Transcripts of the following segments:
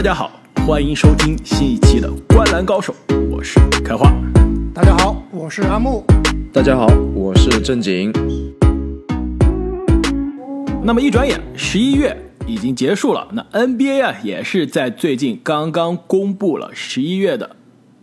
大家好，欢迎收听新一期的《观篮高手》，我是开花。大家好，我是阿木。大家好，我是正经。那么一转眼，十一月已经结束了。那 NBA 啊，也是在最近刚刚公布了十一月的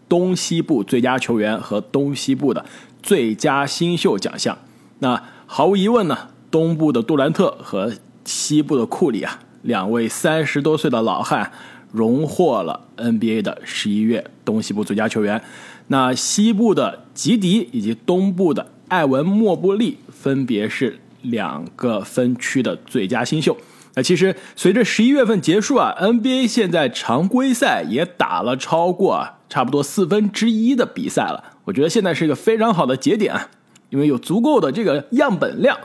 东西部最佳球员和东西部的最佳新秀奖项。那毫无疑问呢，东部的杜兰特和西部的库里啊，两位三十多岁的老汉荣获了 NBA 的十一月东西部最佳球员。那西部的吉迪以及东部的艾文莫布利分别是两个分区的最佳新秀。那其实随着十一月份结束啊，NBA 现在常规赛也打了超过差不多四分之一的比赛了。我觉得现在是一个非常好的节点啊，因为有足够的这个样本量，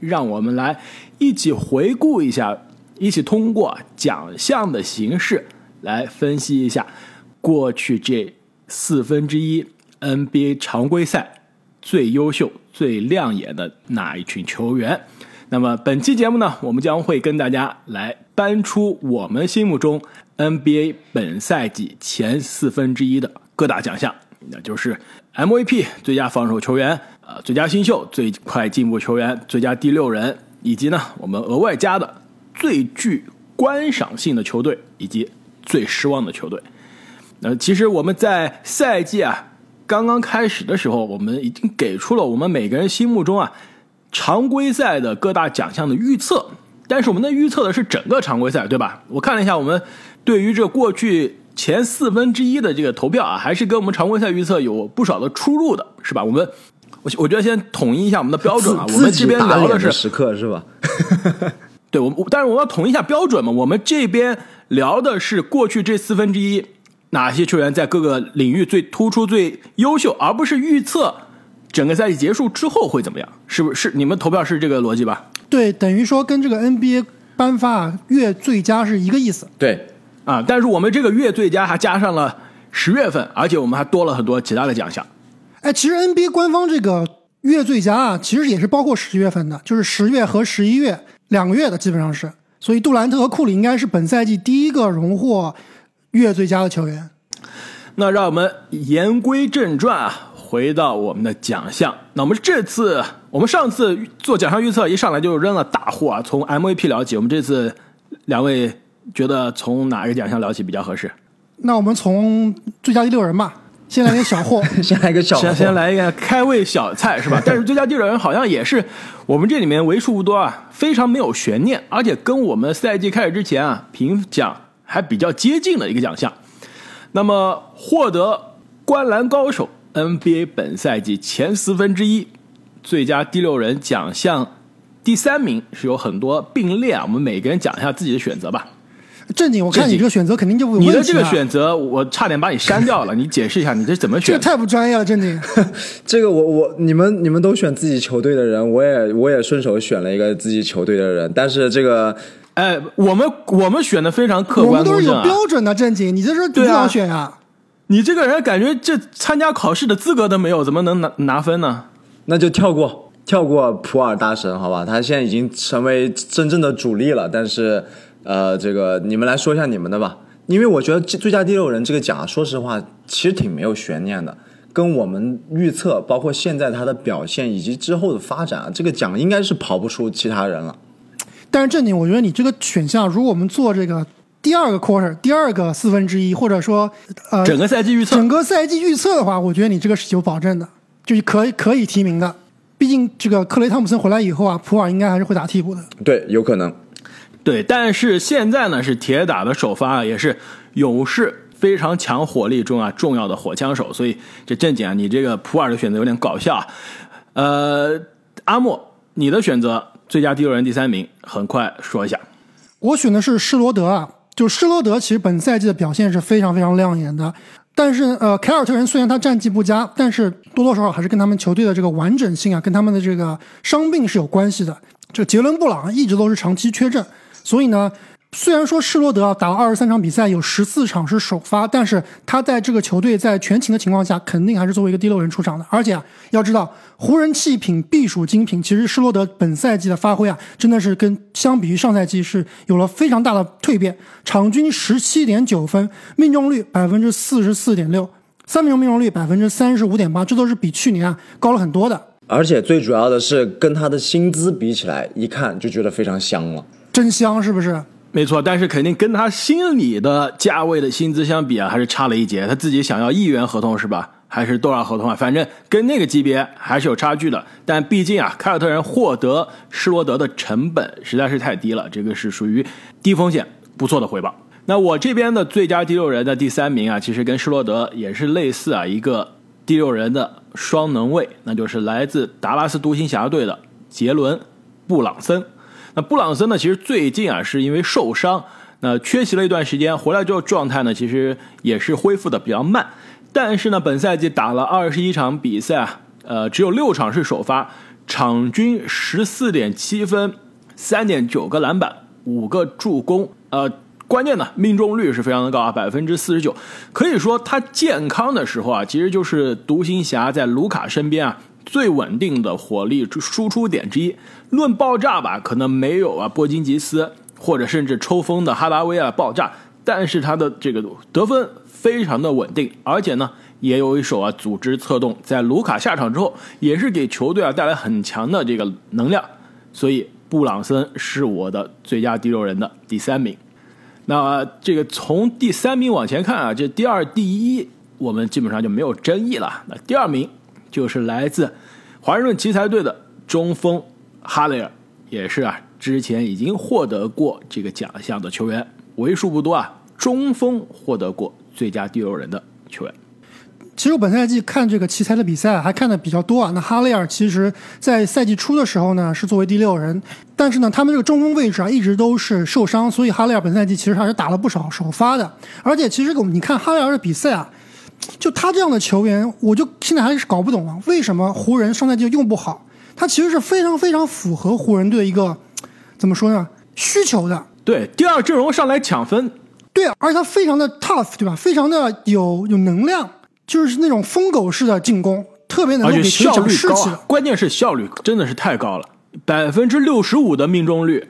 让我们来一起回顾一下，一起通过奖项的形式来分析一下过去这四分之一 NBA 常规赛最优秀、最亮眼的哪一群球员。那么本期节目呢，我们将会跟大家来搬出我们心目中 NBA 本赛季前四分之一的各大奖项，那就是 MVP 最佳防守球员、呃最佳新秀、最快进步球员、最佳第六人，以及呢我们额外加的最具观赏性的球队以及最失望的球队。那其实我们在赛季啊刚刚开始的时候，我们已经给出了我们每个人心目中啊常规赛的各大奖项的预测，但是我们的预测的是整个常规赛，对吧？我看了一下，我们对于这过去前四分之一的这个投票啊，还是跟我们常规赛预测有不少的出入的，是吧？我们我我觉得先统一一下我们的标准啊，我们这边聊的是时刻是吧？对，我但是我们要统一一下标准嘛，我们这边聊的是过去这四分之一哪些球员在各个领域最突出、最优秀，而不是预测整个赛季结束之后会怎么样，是不是？你们投票是这个逻辑吧？对，等于说跟这个 NBA 颁发月最佳是一个意思。对，啊，但是我们这个月最佳还加上了十月份，而且我们还多了很多其他的奖项。哎，其实 NBA 官方这个月最佳啊，其实也是包括十月份的，就是十月和十一月两个月的，基本上是。所以杜兰特和库里应该是本赛季第一个荣获月最佳的球员。那让我们言归正传啊，回到我们的奖项。那我们这次，我们上次做奖项预测，一上来就扔了大货啊，从 MVP 聊起。我们这次两位觉得从哪个奖项聊起比较合适？那我们从最佳第六人吧，先来点 小货。先来一个小货先先来一个开胃小菜是吧？但是最佳第六人好像也是我们这里面为数不多啊，非常没有悬念，而且跟我们赛季开始之前啊评奖还比较接近的一个奖项。那么获得观篮高手 NBA 本赛季前四分之一最佳第六人奖项第三名是有很多并列啊，我们每个人讲一下自己的选择吧。正经，我看你这个选择肯定就有问题你的这个选择，我差点把你删掉了，你解释一下你这怎么选这个？太不专业了，正经。这个我我你们你们都选自己球队的人，我也我也顺手选了一个自己球队的人，但是这个哎，我们我们选的非常客我们都是有观公正啊。标准的，正经，你这是怎么选呀、你这个人感觉这参加考试的资格都没有，怎么能拿拿分呢？那就跳过跳过普尔大神，好吧？他现在已经成为真正的主力了，但是呃，这个你们来说一下你们的吧，因为我觉得这最佳第六人这个奖啊，说实话其实挺没有悬念的。跟我们预测，包括现在他的表现以及之后的发展啊，这个奖应该是跑不出其他人了。但是正经，我觉得你这个选项，如果我们做这个第二个 quarter，第二个四分之一，或者说呃整个赛季预测整个赛季预测的话，我觉得你这个是有保证的，就是可以可以提名的。毕竟这个克雷汤普森回来以后啊，普尔应该还是会打替补的。对，有可能。对，但是现在呢是铁打的首发啊，也是勇士非常强火力中啊重要的火枪手，所以这正经啊，你这个普尔的选择有点搞笑啊。呃，阿莫，你的选择最佳第六人第三名，很快说一下。我选的是施罗德啊，就施罗德其实本赛季的表现是非常非常亮眼的。但是呃，凯尔特人虽然他战绩不佳，但是多多少少还是跟他们球队的这个完整性啊，跟他们的这个伤病是有关系的。这杰伦布朗一直都是长期缺阵，所以呢，虽然说施罗德啊打了二十三场比赛，有十四场是首发，但是他在这个球队在全勤的情况下，肯定还是作为一个第六人出场的。而且啊，要知道湖人弃品必属精品，其实施罗德本赛季的发挥啊，真的是跟相比于上赛季是有了非常大的蜕变。场均十七点九分，命中率百分之四十四点六，三分球命中率百分之三十五点八，这都是比去年啊高了很多的。而且最主要的是，跟他的薪资比起来，一看就觉得非常香了。真香，是不是？没错，但是肯定跟他心里的价位的薪资相比啊，还是差了一截。他自己想要亿元合同是吧？还是多少合同啊？反正跟那个级别还是有差距的。但毕竟啊，凯尔特人获得施罗德的成本实在是太低了，这个是属于低风险不错的回报。那我这边的最佳第六人的第三名啊，其实跟施罗德也是类似啊，一个第六人的双能卫，那就是来自达拉斯独行侠队的杰伦布朗森。那布朗森呢？其实最近啊，是因为受伤，那缺席了一段时间，回来之后状态呢，其实也是恢复的比较慢。但是呢，本赛季打了二十一场比赛啊，呃，只有六场是首发，场均十四点七分，三点九个篮板，五个助攻，呃，关键呢，命中率是非常的高啊，百分之四十九。可以说他健康的时候啊，其实就是独行侠在卢卡身边啊。最稳定的火力输出点之一，论爆炸吧，可能没有啊波金吉斯或者甚至抽风的哈达威啊爆炸，但是他的这个得分非常的稳定，而且呢也有一手啊组织策动，在卢卡下场之后，也是给球队啊带来很强的这个能量，所以布朗森是我的最佳第六人的第三名。那这个从第三名往前看啊，这第二、第一我们基本上就没有争议了。那第二名。就是来自华盛顿奇才队的中锋哈雷尔，也是啊，之前已经获得过这个奖项的球员，为数不多啊，中锋获得过最佳第六人的球员。其实我本赛季看这个奇才的比赛还看的比较多啊。那哈雷尔其实，在赛季初的时候呢，是作为第六人，但是呢，他们这个中锋位置啊，一直都是受伤，所以哈雷尔本赛季其实还是打了不少首发的。而且其实我们你看哈雷尔的比赛啊。就他这样的球员，我就现在还是搞不懂啊，为什么湖人上赛季用不好？他其实是非常非常符合湖人队一个怎么说呢需求的。对，第二阵容上来抢分。对，而且他非常的 tough，对吧？非常的有有能量，就是那种疯狗式的进攻，特别能够给球队士气。关键是效率真的是太高了，百分之六十五的命中率。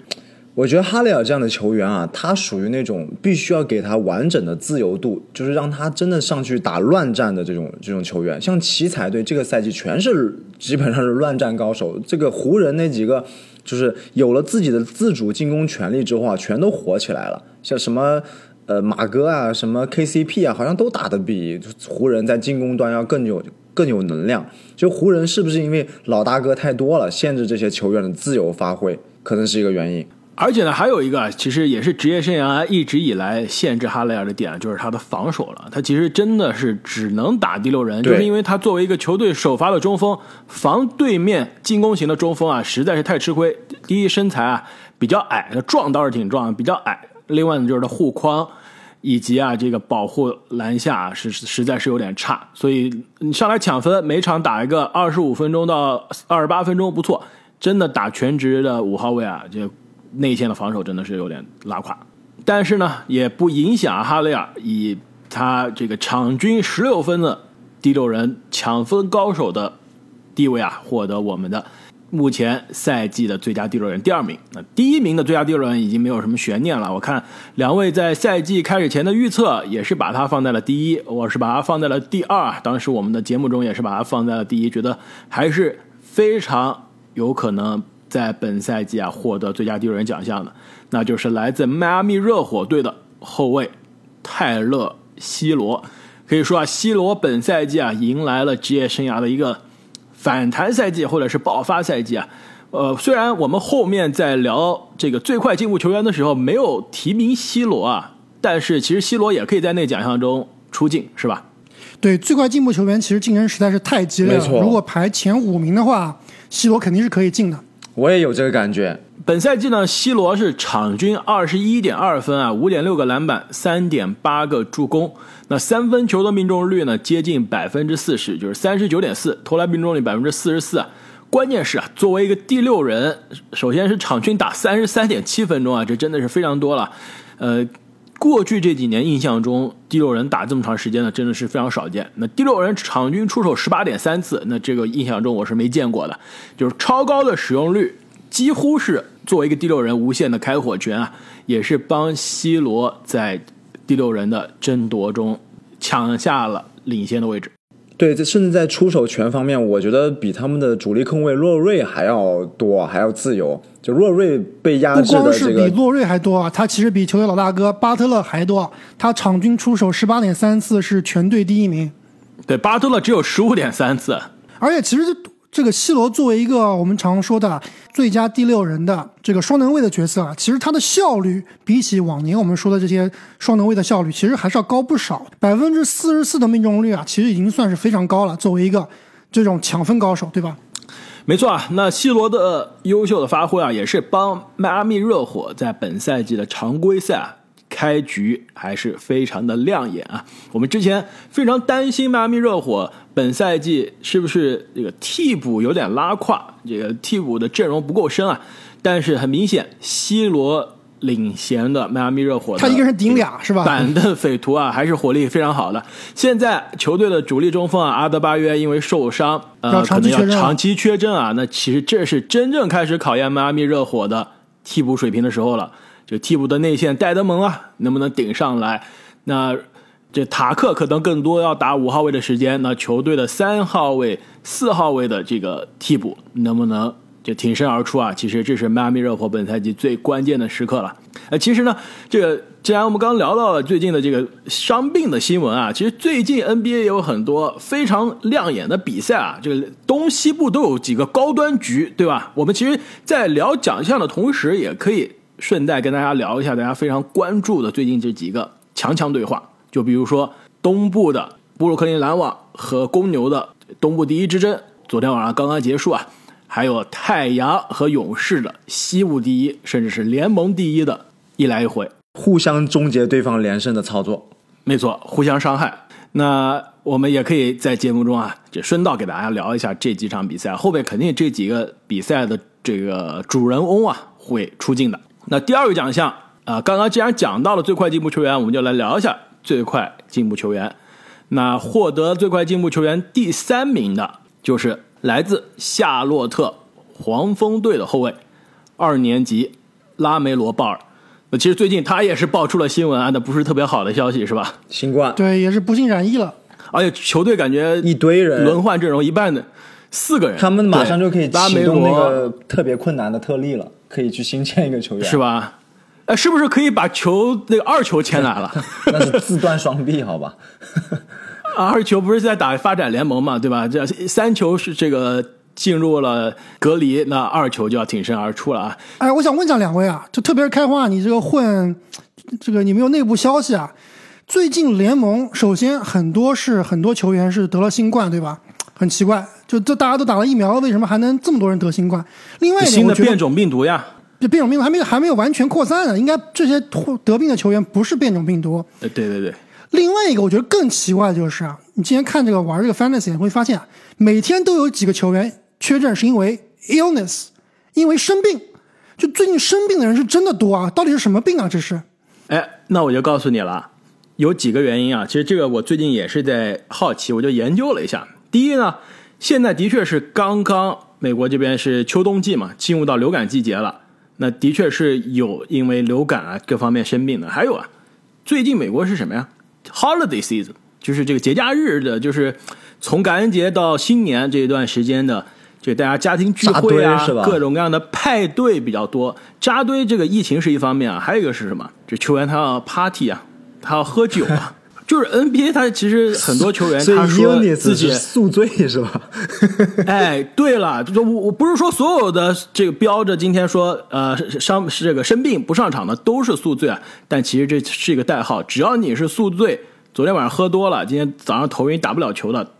我觉得哈雷尔这样的球员啊，他属于那种必须要给他完整的自由度，就是让他真的上去打乱战的这种这种球员。像奇才队这个赛季全是基本上是乱战高手，这个湖人那几个就是有了自己的自主进攻权利之后啊，全都火起来了。像什么呃马哥啊，什么 KCP 啊，好像都打得比湖人在进攻端要更有更有能量。就湖人是不是因为老大哥太多了，限制这些球员的自由发挥，可能是一个原因。而且呢，还有一个其实也是职业生涯一直以来限制哈雷尔的点，就是他的防守了。他其实真的是只能打第六人，就是因为他作为一个球队首发的中锋，防对面进攻型的中锋啊，实在是太吃亏。第一，身材啊比较矮，壮倒是挺壮，比较矮。另外呢，就是他护框以及啊这个保护篮下是实在是有点差。所以你上来抢分，每场打一个二十五分钟到二十八分钟不错。真的打全职的五号位啊，就。内线的防守真的是有点拉垮，但是呢，也不影响哈雷尔以他这个场均十六分的第六人抢分高手的地位啊，获得我们的目前赛季的最佳第六人第二名。那第一名的最佳第六人已经没有什么悬念了。我看两位在赛季开始前的预测也是把他放在了第一，我是把他放在了第二。当时我们的节目中也是把他放在了第一，觉得还是非常有可能。在本赛季啊，获得最佳第六人奖项的，那就是来自迈阿密热火队的后卫泰勒·西罗。可以说啊，西罗本赛季啊，迎来了职业生涯的一个反弹赛季，或者是爆发赛季啊。呃，虽然我们后面在聊这个最快进步球员的时候没有提名西罗啊，但是其实西罗也可以在那奖项中出镜，是吧？对，最快进步球员其实竞争实在是太激烈了。如果排前五名的话，西罗肯定是可以进的。我也有这个感觉。本赛季呢，C 罗是场均二十一点二分啊，五点六个篮板，三点八个助攻。那三分球的命中率呢，接近百分之四十，就是三十九点四，投篮命中率百分之四十四。关键是啊，作为一个第六人，首先是场均打三十三点七分钟啊，这真的是非常多了。呃，过去这几年印象中，第六人打这么长时间呢，真的是非常少见。那第六人场均出手十八点三次，那这个印象中我是没见过的，就是超高的使用率，几乎是作为一个第六人无限的开火权啊，也是帮 C 罗在第六人的争夺中抢下了领先的位置。对，这甚至在出手权方面，我觉得比他们的主力控卫洛瑞还要多，还要自由。就洛瑞被压不制的光是这个，比洛瑞还多啊，他其实比球队老大哥巴特勒还多，他场均出手十八点三次，是全队第一名。对，巴特勒只有十五点三次，而且其实这个 C 罗作为一个我们常说的最佳第六人的这个双能卫的角色啊，其实他的效率比起往年我们说的这些双能卫的效率，其实还是要高不少。百分之四十四的命中率啊，其实已经算是非常高了。作为一个这种抢分高手，对吧？没错啊，那 C 罗的优秀的发挥啊，也是帮迈阿密热火在本赛季的常规赛开局还是非常的亮眼啊。我们之前非常担心迈阿密热火本赛季是不是这个替补有点拉胯，这个替补的阵容不够深啊。但是很明显，C 罗领衔的迈阿密热火他一个人顶俩是吧？板凳匪徒啊，还是火力非常好的。现在球队的主力中锋啊，阿德巴约因为受伤，呃，可能要长期缺阵啊长期缺阵啊。那其实这是真正开始考验迈阿密热火的替补水平的时候了。就替补的内线戴德蒙啊，能不能顶上来？那这塔克可能更多要打五号位的时间。那球队的三号位、四号位的这个替补能不能就挺身而出啊？其实这是迈阿密热火本赛季最关键的时刻了。呃，其实呢，这个既然我们刚聊到了最近的这个伤病的新闻啊，其实最近 NBA 也有很多非常亮眼的比赛啊，这个东西部都有几个高端局，对吧？我们其实，在聊奖项的同时，也可以顺带跟大家聊一下大家非常关注的最近这几个强强对话，就比如说东部的布鲁克林篮网和公牛的东部第一之争，昨天晚上刚刚结束啊。还有太阳和勇士的西部第一，甚至是联盟第一的一来一回，互相终结对方连胜的操作。没错，互相伤害。那我们也可以在节目中啊，就顺道给大家聊一下这几场比赛，后面肯定这几个比赛的这个主人翁啊会出镜的。那第二个奖项啊，刚刚既然讲到了最快进步球员，我们就来聊一下最快进步球员。那获得最快进步球员第三名的就是来自夏洛特黄蜂队的后卫，二年级拉梅罗·鲍尔。那其实最近他也是爆出了新闻啊，那不是特别好的消息，是吧？新冠，对，也是不幸染疫了。而且球队感觉一堆人轮换阵容，一半的四个人，他们马上就可以拉梅启动那罗个特别困难的特例了，可以去新签一个球员，是？吧？呃，是不是可以把球那个二球签来了？那是自断双臂，好吧？啊 二球不是在打发展联盟嘛，对吧？这三球是这个进入了隔离，那二球就要挺身而出了啊。哎，我想问一下两位啊，就特别是开花，你这个混，这个你没有内部消息啊？最近联盟首先很多是很多球员是得了新冠，对吧？很奇怪，就这大家都打了疫苗，为什么还能这么多人得新冠？另外一点，我觉得新的变种病毒呀，这变种病毒还没有还没有完全扩散呢，应该这些得病的球员不是变种病毒。呃，对对对，另外一个我觉得更奇怪的就是啊，你今天看这个玩这个 fantasy 你会发现啊，每天都有几个球员缺阵是因为 illness，因为生病。就最近生病的人是真的多啊，到底是什么病啊？这是哎，那我就告诉你了，有几个原因啊。其实这个我最近也是在好奇，我就研究了一下。第一呢，现在的确是刚刚美国这边是秋冬季嘛，进入到流感季节了。那的确是有因为流感啊各方面生病的。还有啊，最近美国是什么呀？Holiday season，就是这个节假日的，就是从感恩节到新年这一段时间的，就大家家庭聚会啊各种各样的派对比较多。扎堆这个疫情是一方面啊，还有一个是什么？这球员他要 party 啊，他要喝酒啊。就是 NBA，他其实很多球员他说自己宿醉是吧？哎，对了，就我我不是说所有的这个标着今天说呃伤是这个生病不上场的都是宿醉啊，但其实这是一个代号，只要你是宿醉，昨天晚上喝多了，今天早上头晕打不了球的，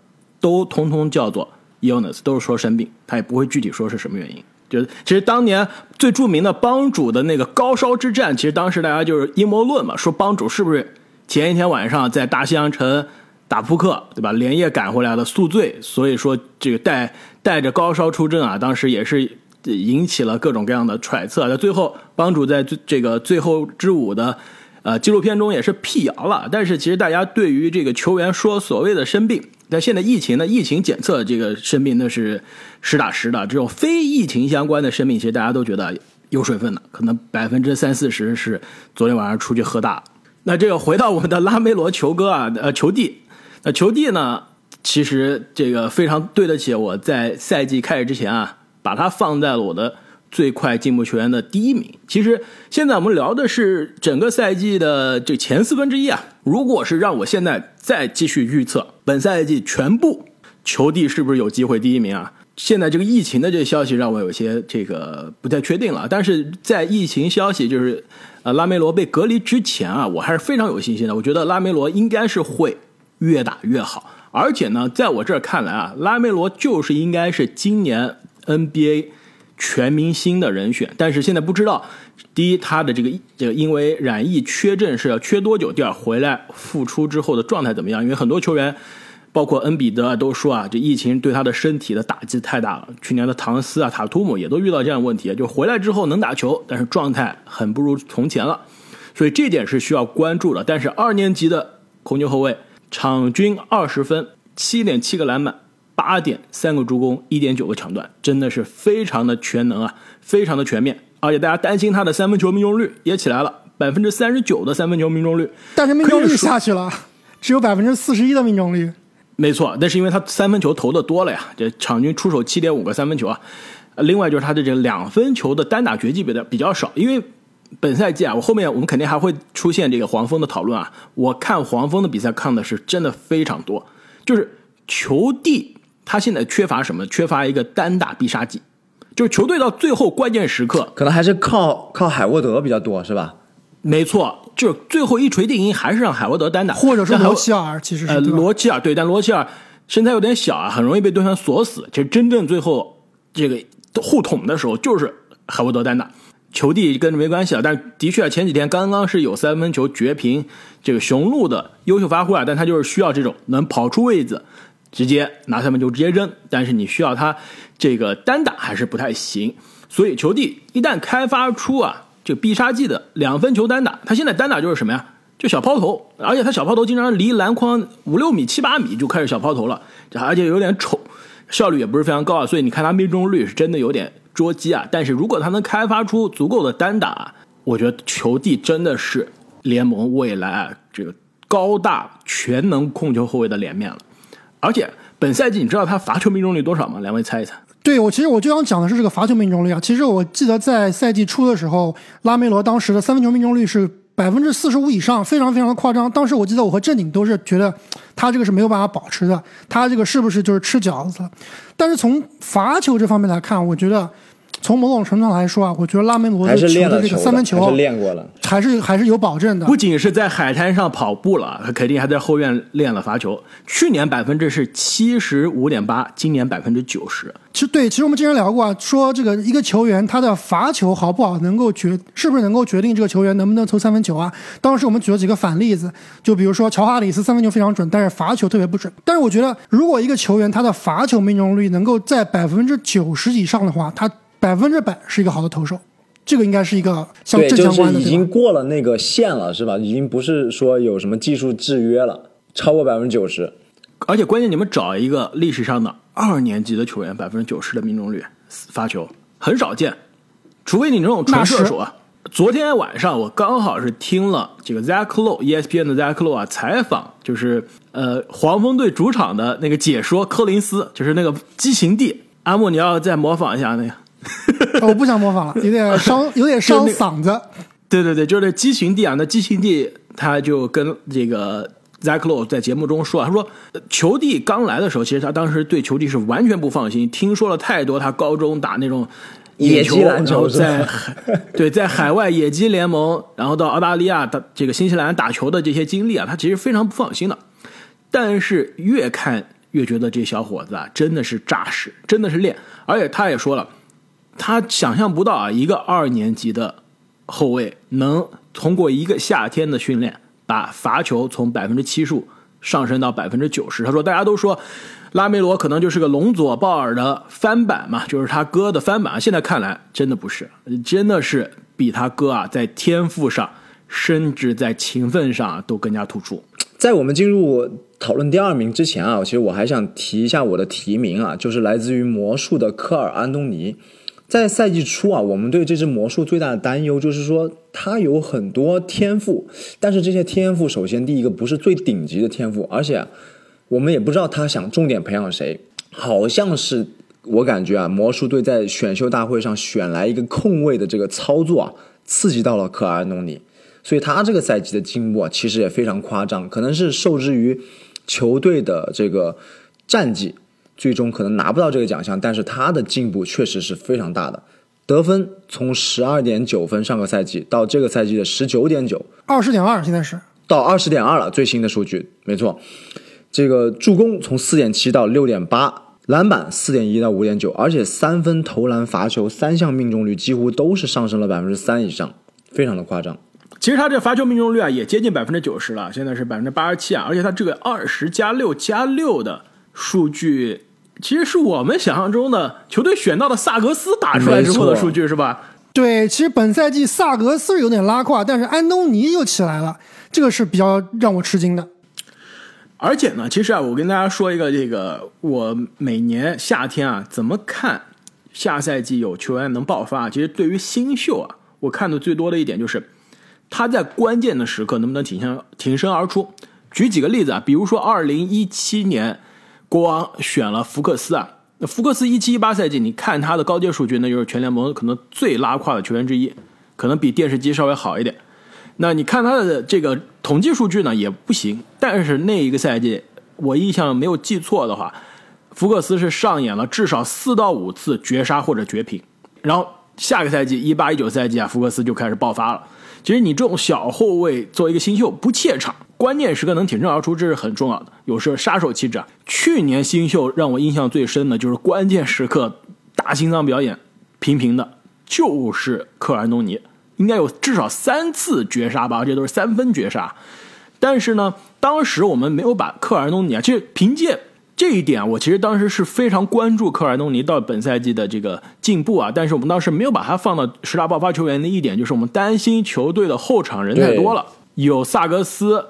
都通通叫做 illness，都是说生病，他也不会具体说是什么原因。就是其实当年最著名的帮主的那个高烧之战，其实当时大家就是阴谋论嘛，说帮主是不是前一天晚上在大西洋城打扑克，对吧？连夜赶回来的宿醉，所以说这个带带着高烧出阵啊，当时也是引起了各种各样的揣测。那最后帮主在最这个最后之舞的呃，纪录片中也是辟谣了。但是其实大家对于这个球员说所谓的生病，但现在疫情呢，疫情检测这个生病那是实打实的，这种非疫情相关的生病，其实大家都觉得有水分的，可能百分之三四十是昨天晚上出去喝大。那这个回到我们的拉梅罗球哥啊，呃，球帝，那球帝呢，其实这个非常对得起我在赛季开始之前啊，把他放在了我的。最快进步球员的第一名。其实现在我们聊的是整个赛季的这前四分之一啊。如果是让我现在再继续预测本赛季全部球帝是不是有机会第一名啊？现在这个疫情的这消息让我有些这个不太确定了。但是在疫情消息就是呃拉梅罗被隔离之前啊，我还是非常有信心的。我觉得拉梅罗应该是会越打越好。而且呢，在我这儿看来啊，拉梅罗就是应该是今年 NBA。全明星的人选，但是现在不知道，第一，他的这个这个因为染疫缺阵是要缺多久？第二，回来复出之后的状态怎么样？因为很多球员，包括恩比德都说啊，这疫情对他的身体的打击太大了。去年的唐斯啊、塔图姆也都遇到这样的问题，就回来之后能打球，但是状态很不如从前了，所以这点是需要关注的。但是二年级的控球后卫，场均二十分，七点七个篮板。八点三个助攻，一点九个抢断，真的是非常的全能啊，非常的全面。而且大家担心他的三分球命中率也起来了，百分之三十九的三分球命中率，但是命中率下去了，只有百分之四十一的命中率。没错，那是因为他三分球投的多了呀，这场均出手七点五个三分球啊。另外就是他的这两分球的单打绝技比的比较少，因为本赛季啊，我后面我们肯定还会出现这个黄蜂的讨论啊。我看黄蜂的比赛看的是真的非常多，就是球帝。他现在缺乏什么？缺乏一个单打必杀技，就是球队到最后关键时刻，可能还是靠靠海沃德比较多，是吧？没错，就是最后一锤定音，还是让海沃德单打，或者说罗齐尔，其实是罗齐尔对，但罗齐尔身材有点小啊，很容易被对方锁死。其实真正最后这个互捅的时候，就是海沃德单打，球帝跟着没关系了。但的确前几天刚刚是有三分球绝平这个雄鹿的优秀发挥啊，但他就是需要这种能跑出位子。直接拿三分球直接扔，但是你需要他这个单打还是不太行，所以球帝一旦开发出啊这必杀技的两分球单打，他现在单打就是什么呀？就小抛投，而且他小抛投经常离篮筐五六米、七八米就开始小抛投了，而且有点丑，效率也不是非常高啊。所以你看他命中率是真的有点捉鸡啊。但是如果他能开发出足够的单打，我觉得球帝真的是联盟未来啊这个高大全能控球后卫的脸面了。而且本赛季你知道他罚球命中率多少吗？两位猜一猜。对我其实我就想讲的是这个罚球命中率啊。其实我记得在赛季初的时候，拉梅罗当时的三分球命中率是百分之四十五以上，非常非常的夸张。当时我记得我和正经都是觉得他这个是没有办法保持的，他这个是不是就是吃饺子？但是从罚球这方面来看，我觉得。从某种程度上来说啊，我觉得拉梅罗的球的这个三分球还是练过了，还是还是有保证的。不仅是在海滩上跑步了，他肯定还在后院练了罚球。去年百分之是七十五点八，今年百分之九十。其实对，其实我们之前聊过啊，说这个一个球员他的罚球好不好，能够决是不是能够决定这个球员能不能投三分球啊？当时我们举了几个反例子，就比如说乔哈里斯三分球非常准，但是罚球特别不准。但是我觉得，如果一个球员他的罚球命中率能够在百分之九十以上的话，他百分之百是一个好的投手，这个应该是一个相正相关的，已经过了那个线了，是吧？已经不是说有什么技术制约了，超过百分之九十。而且关键，你们找一个历史上的二年级的球员，百分之九十的命中率发球很少见，除非你这种纯射手啊。昨天晚上我刚好是听了这个 Zach Lowe，ESPN 的 Zach Lowe 啊采访，就是呃黄蜂队主场的那个解说柯林斯，就是那个激情帝。阿木，你要再模仿一下那个？我不想模仿了，有点 伤，有点伤嗓子。对对对，就是激情帝啊！那激情帝他就跟这个 Zack Lowe 在节目中说啊，他说球帝刚来的时候，其实他当时对球帝是完全不放心，听说了太多他高中打那种野球，篮球在对在海外野鸡联盟，然后到澳大利亚的这个新西兰打球的这些经历啊，他其实非常不放心的。但是越看。越觉得这小伙子啊，真的是扎实，真的是练。而且他也说了，他想象不到啊，一个二年级的后卫能通过一个夏天的训练，把罚球从百分之七十五上升到百分之九十。他说，大家都说拉梅罗可能就是个隆佐鲍尔的翻版嘛，就是他哥的翻版。现在看来，真的不是，真的是比他哥啊在天赋上甚至在勤奋上都更加突出。在我们进入讨论第二名之前啊，其实我还想提一下我的提名啊，就是来自于魔术的科尔安东尼。在赛季初啊，我们对这支魔术最大的担忧就是说，他有很多天赋，但是这些天赋，首先第一个不是最顶级的天赋，而且我们也不知道他想重点培养谁。好像是我感觉啊，魔术队在选秀大会上选来一个控卫的这个操作啊，刺激到了科尔安东尼，所以他这个赛季的进步啊，其实也非常夸张，可能是受制于球队的这个战绩。最终可能拿不到这个奖项，但是他的进步确实是非常大的。得分从十二点九分上个赛季到这个赛季的十九点九，二十点二现在是到二十点二了，最新的数据没错。这个助攻从四点七到六点八，篮板四点一到五点九，而且三分、投篮、罚球三项命中率几乎都是上升了百分之三以上，非常的夸张。其实他这罚球命中率啊也接近百分之九十了，现在是百分之八十七啊，而且他这个二十加六加六的数据。其实是我们想象中的球队选到的萨格斯打出来之后的数据是吧？对，其实本赛季萨格斯有点拉胯，但是安东尼又起来了，这个是比较让我吃惊的。而且呢，其实啊，我跟大家说一个这个，我每年夏天啊怎么看下赛季有球员能爆发？其实对于新秀啊，我看的最多的一点就是他在关键的时刻能不能挺身挺身而出。举几个例子啊，比如说二零一七年。国王选了福克斯啊，那福克斯一七一八赛季，你看他的高阶数据，那就是全联盟可能最拉胯的球员之一，可能比电视机稍微好一点。那你看他的这个统计数据呢，也不行。但是那一个赛季，我印象没有记错的话，福克斯是上演了至少四到五次绝杀或者绝平。然后下个赛季一八一九赛季啊，福克斯就开始爆发了。其实你这种小后卫作为一个新秀不怯场，关键时刻能挺身而出，这是很重要的，有是杀手气质啊。去年新秀让我印象最深的就是关键时刻大心脏表演平平的，就是科尔安东尼，应该有至少三次绝杀吧，这都是三分绝杀。但是呢，当时我们没有把科尔安东尼啊，其实凭借。这一点我其实当时是非常关注科尔东尼到本赛季的这个进步啊，但是我们当时没有把他放到十大爆发球员的一点，就是我们担心球队的后场人太多了，有萨格斯，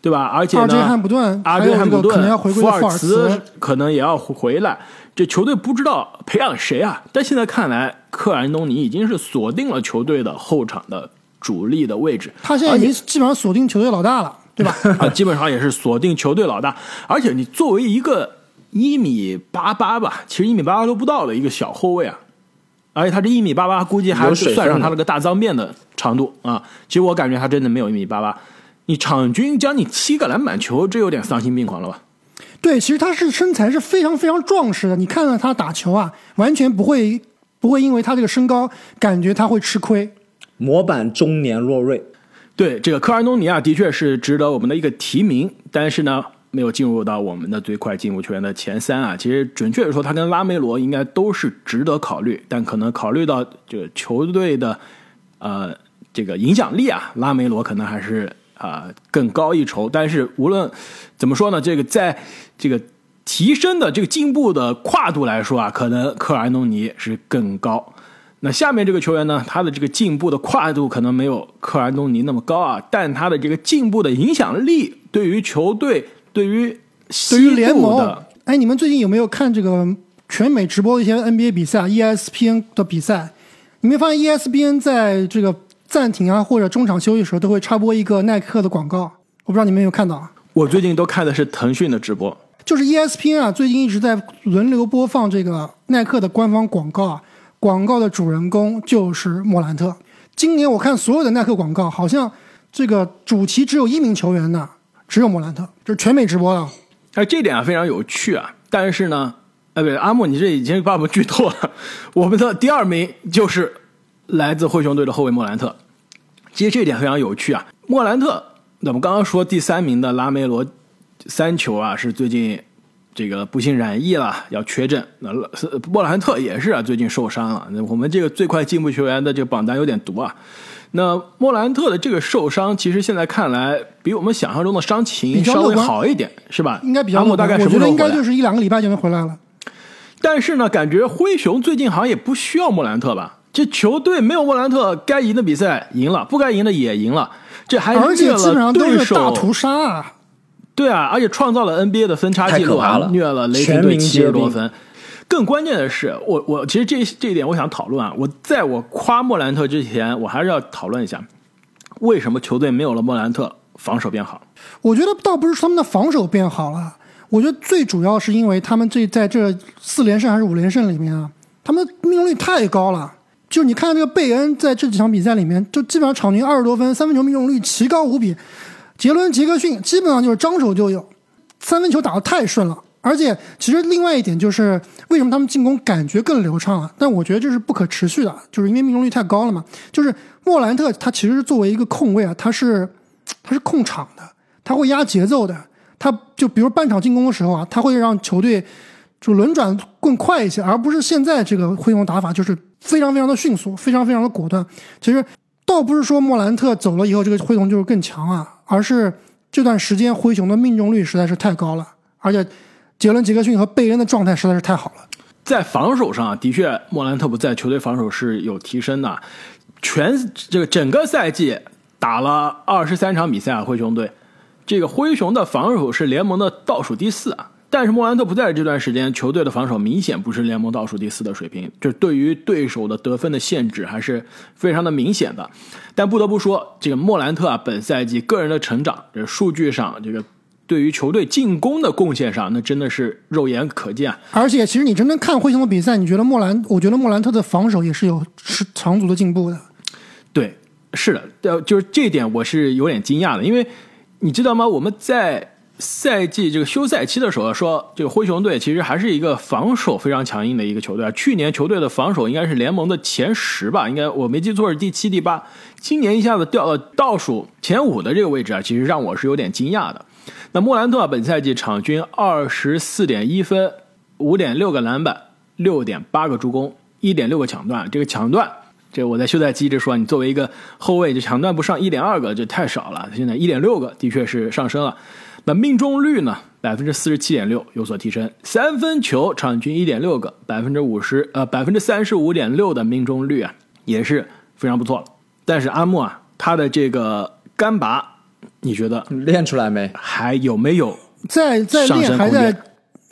对吧？而且呢，阿根汉普顿，阿根汉普顿，可能要回归福尔茨，可能也要回来。这球队不知道培养谁啊？但现在看来，科尔东尼已经是锁定了球队的后场的主力的位置。他现在已经基本上锁定球队老大了。对吧？啊，基本上也是锁定球队老大，而且你作为一个一米八八吧，其实一米八八都不到的一个小后卫啊，而且他这一米八八估计还算上他那个大脏辫的长度啊，其实我感觉他真的没有一米八八。你场均将近七个篮板球，这有点丧心病狂了吧？对，其实他是身材是非常非常壮实的，你看到他打球啊，完全不会不会因为他这个身高感觉他会吃亏。模板中年洛瑞。对这个科尔东尼啊，的确是值得我们的一个提名，但是呢，没有进入到我们的最快进步球员的前三啊。其实准确的说，他跟拉梅罗应该都是值得考虑，但可能考虑到这个球队的呃这个影响力啊，拉梅罗可能还是啊更高一筹。但是无论怎么说呢，这个在这个提升的这个进步的跨度来说啊，可能科尔安东尼是更高。那下面这个球员呢，他的这个进步的跨度可能没有科尔安东尼那么高啊，但他的这个进步的影响力对于球队、对于对于联盟，哎，你们最近有没有看这个全美直播的一些 NBA 比赛？ESPN 的比赛，你没发现 ESPN 在这个暂停啊或者中场休息的时候都会插播一个耐克的广告？我不知道你们有没有看到？我最近都看的是腾讯的直播，就是 ESPN 啊，最近一直在轮流播放这个耐克的官方广告啊。广告的主人公就是莫兰特。今年我看所有的耐克广告，好像这个主题只有一名球员呢，只有莫兰特，这是全美直播的。哎，这点啊非常有趣啊。但是呢，哎，不对，阿木，你这已经把我们剧透了。我们的第二名就是来自灰熊队的后卫莫兰特。其实这点非常有趣啊。莫兰特，那么刚刚说第三名的拉梅罗三球啊，是最近。这个不幸染疫了，要缺阵。那莫兰特也是啊，最近受伤了。那我们这个最快进步球员的这个榜单有点毒啊。那莫兰特的这个受伤，其实现在看来比我们想象中的伤情稍微好一点，是吧？应该比较乐大概我觉得应该就是一两个礼拜就能回来了。但是呢，感觉灰熊最近好像也不需要莫兰特吧？这球队没有莫兰特，该赢的比赛赢了，不该赢的也赢了，这还而且虐基本上都了对手是大屠杀啊！对啊，而且创造了 NBA 的分差记录虐了雷霆队七十多分。更关键的是，我我其实这这一点我想讨论啊。我在我夸莫兰特之前，我还是要讨论一下，为什么球队没有了莫兰特，防守变好？我觉得倒不是他们的防守变好了，我觉得最主要是因为他们这在这四连胜还是五连胜里面啊，他们命中率太高了。就是你看这个贝恩在这几场比赛里面，就基本上场均二十多分，三分球命中率奇高无比。杰伦·杰克逊基本上就是张手就有，三分球打得太顺了。而且其实另外一点就是，为什么他们进攻感觉更流畅了？但我觉得这是不可持续的，就是因为命中率太高了嘛。就是莫兰特他其实是作为一个控卫啊，他是 他是控场的，他会压节奏的。他就比如半场进攻的时候啊，他会让球队就轮转更快一些，而不是现在这个灰熊打法就是非常非常的迅速，非常非常的果断。其实倒不是说莫兰特走了以后这个灰熊就是更强啊，而是这段时间灰熊的命中率实在是太高了，而且杰伦·杰克逊和贝恩的状态实在是太好了。在防守上啊，的确莫兰特不在，球队防守是有提升的。全这个整个赛季打了二十三场比赛啊，灰熊队这个灰熊的防守是联盟的倒数第四啊。但是莫兰特不在这段时间，球队的防守明显不是联盟倒数第四的水平，就对于对手的得分的限制还是非常的明显的。但不得不说，这个莫兰特啊，本赛季个人的成长，这数据上这个对于球队进攻的贡献上，那真的是肉眼可见啊。而且其实你真正看灰熊的比赛，你觉得莫兰，我觉得莫兰特的防守也是有是长足的进步的。对，是的，呃，就是这一点我是有点惊讶的，因为你知道吗？我们在赛季这个休赛期的时候说，这个灰熊队其实还是一个防守非常强硬的一个球队啊。去年球队的防守应该是联盟的前十吧，应该我没记错是第七、第八。今年一下子掉到倒数前五的这个位置啊，其实让我是有点惊讶的。那莫兰特本赛季场均二十四点一分，五点六个篮板，六点八个助攻，一点六个抢断。这个抢断，这我在休赛期一直说，你作为一个后卫，就抢断不上一点二个，这太少了。现在一点六个的确是上升了。那命中率呢？百分之四十七点六有所提升，三分球场均一点六个，百分之五十呃百分之三十五点六的命中率啊，也是非常不错了。但是阿木啊，他的这个干拔，你觉得练出来没？还有没有？在在练还在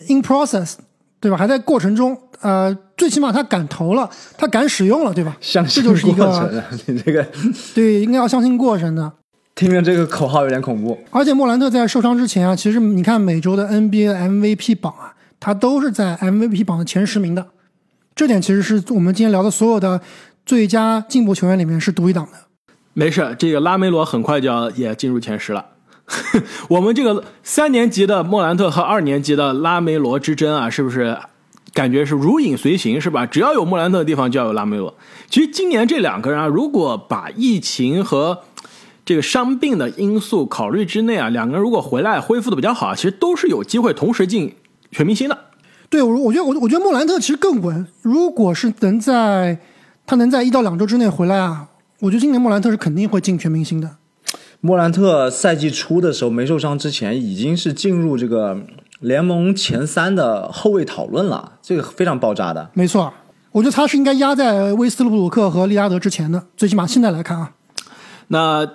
in process，对吧？还在过程中，呃，最起码他敢投了，他敢使用了，对吧？相信这就是一过程！你这个 对，应该要相信过程的。听着这个口号有点恐怖。而且莫兰特在受伤之前啊，其实你看每周的 NBA MVP 榜啊，他都是在 MVP 榜的前十名的，这点其实是我们今天聊的所有的最佳进步球员里面是独一档的。没事，这个拉梅罗很快就要也进入前十了。我们这个三年级的莫兰特和二年级的拉梅罗之争啊，是不是感觉是如影随形，是吧？只要有莫兰特的地方就要有拉梅罗。其实今年这两个人啊，如果把疫情和这个伤病的因素考虑之内啊，两个人如果回来恢复的比较好，其实都是有机会同时进全明星的。对，我我觉得我我觉得莫兰特其实更稳。如果是能在他能在一到两周之内回来啊，我觉得今年莫兰特是肯定会进全明星的。莫兰特赛季初的时候没受伤之前，已经是进入这个联盟前三的后卫讨论了，这个非常爆炸的。没错，我觉得他是应该压在威斯布鲁克和利拉德之前的，最起码现在来看啊。那